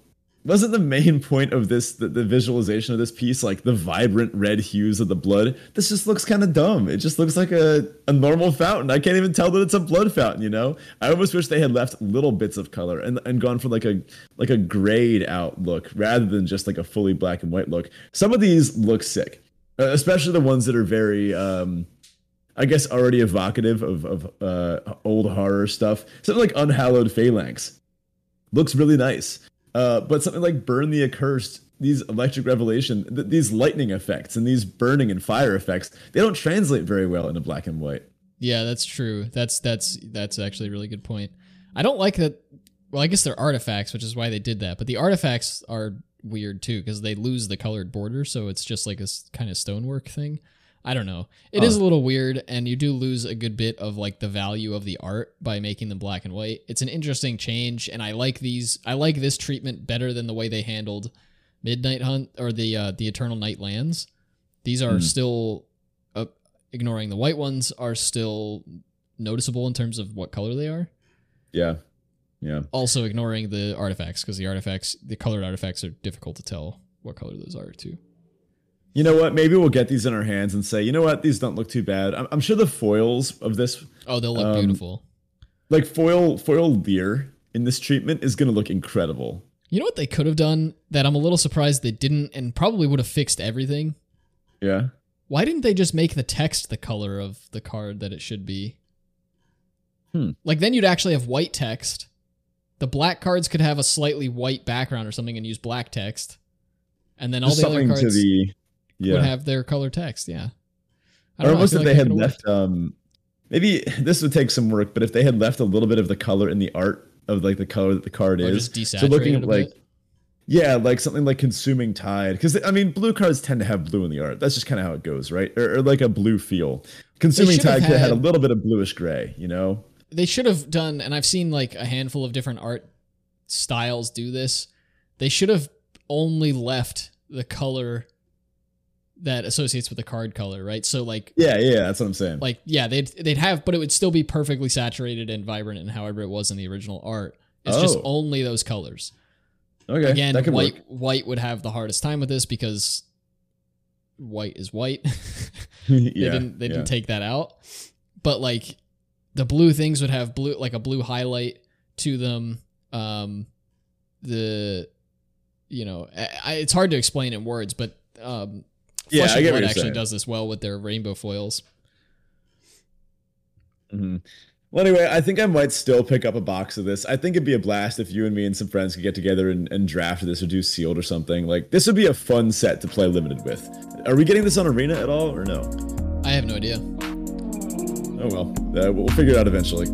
wasn't the main point of this the, the visualization of this piece like the vibrant red hues of the blood? This just looks kind of dumb. It just looks like a, a normal fountain. I can't even tell that it's a blood fountain you know? I almost wish they had left little bits of color and, and gone for like a like a grayed out look rather than just like a fully black and white look. Some of these look sick uh, especially the ones that are very um I guess already evocative of, of uh, old horror stuff. Something like Unhallowed Phalanx. Looks really nice. Uh, but something like Burn the Accursed, these electric revelation, th- these lightning effects and these burning and fire effects, they don't translate very well into black and white. Yeah, that's true. That's that's that's actually a really good point. I don't like that. Well, I guess they're artifacts, which is why they did that. But the artifacts are weird too because they lose the colored border, so it's just like a kind of stonework thing. I don't know. It is Huh. a little weird, and you do lose a good bit of like the value of the art by making them black and white. It's an interesting change, and I like these. I like this treatment better than the way they handled Midnight Hunt or the uh, the Eternal Night Lands. These are Hmm. still, uh, ignoring the white ones, are still noticeable in terms of what color they are. Yeah. Yeah. Also ignoring the artifacts because the artifacts, the colored artifacts, are difficult to tell what color those are too. You know what? Maybe we'll get these in our hands and say, you know what? These don't look too bad. I'm, I'm sure the foils of this, Oh, they'll look Um, beautiful. like foil foil leer in this treatment, is going to look incredible. You know what they could have done that I'm a little surprised they didn't, and probably would have fixed everything. Yeah. Why didn't they just make the text the color of the card that it should be? Hmm. Like then you'd actually have white text. The black cards could have a slightly white background or something and use black text. And then all the other something to cards the. Yeah. would have their color text. Yeah. I or don't know, almost if like they had left um maybe this would take some work but if they had left a little bit of the color in the art of like the color that the card Or is so looking at like bit. yeah like something like consuming tide because i mean blue cards tend to have blue in the art that's just kind of how it goes right or, or like a blue feel consuming tide could have had a little bit of bluish gray you know they should have done and i've seen like a handful of different art styles do this they should have only left the color that associates with the card color right? So like yeah yeah that's what i'm saying. like yeah they'd they'd have but it would still be perfectly saturated and vibrant and however it was in the original art. It's just Oh. only those colors. Okay again white work. white would have the hardest time with this because white is white. Yeah they didn't they yeah. didn't take that out. But like the blue things would have blue like a blue highlight to them. Um the you know I, I- it's hard to explain in words but um Yeah, Flesh I get Blood actually saying. does this well with their rainbow foils Mhm. Well, anyway, I think I might still pick up a box of this. I think it'd be a blast if you and me and some friends could get together and, and draft this or do sealed or something. Like, this would be a fun set to play limited with. Are we getting this on Arena at all or no? i have no idea Oh well, uh, we'll figure it out eventually.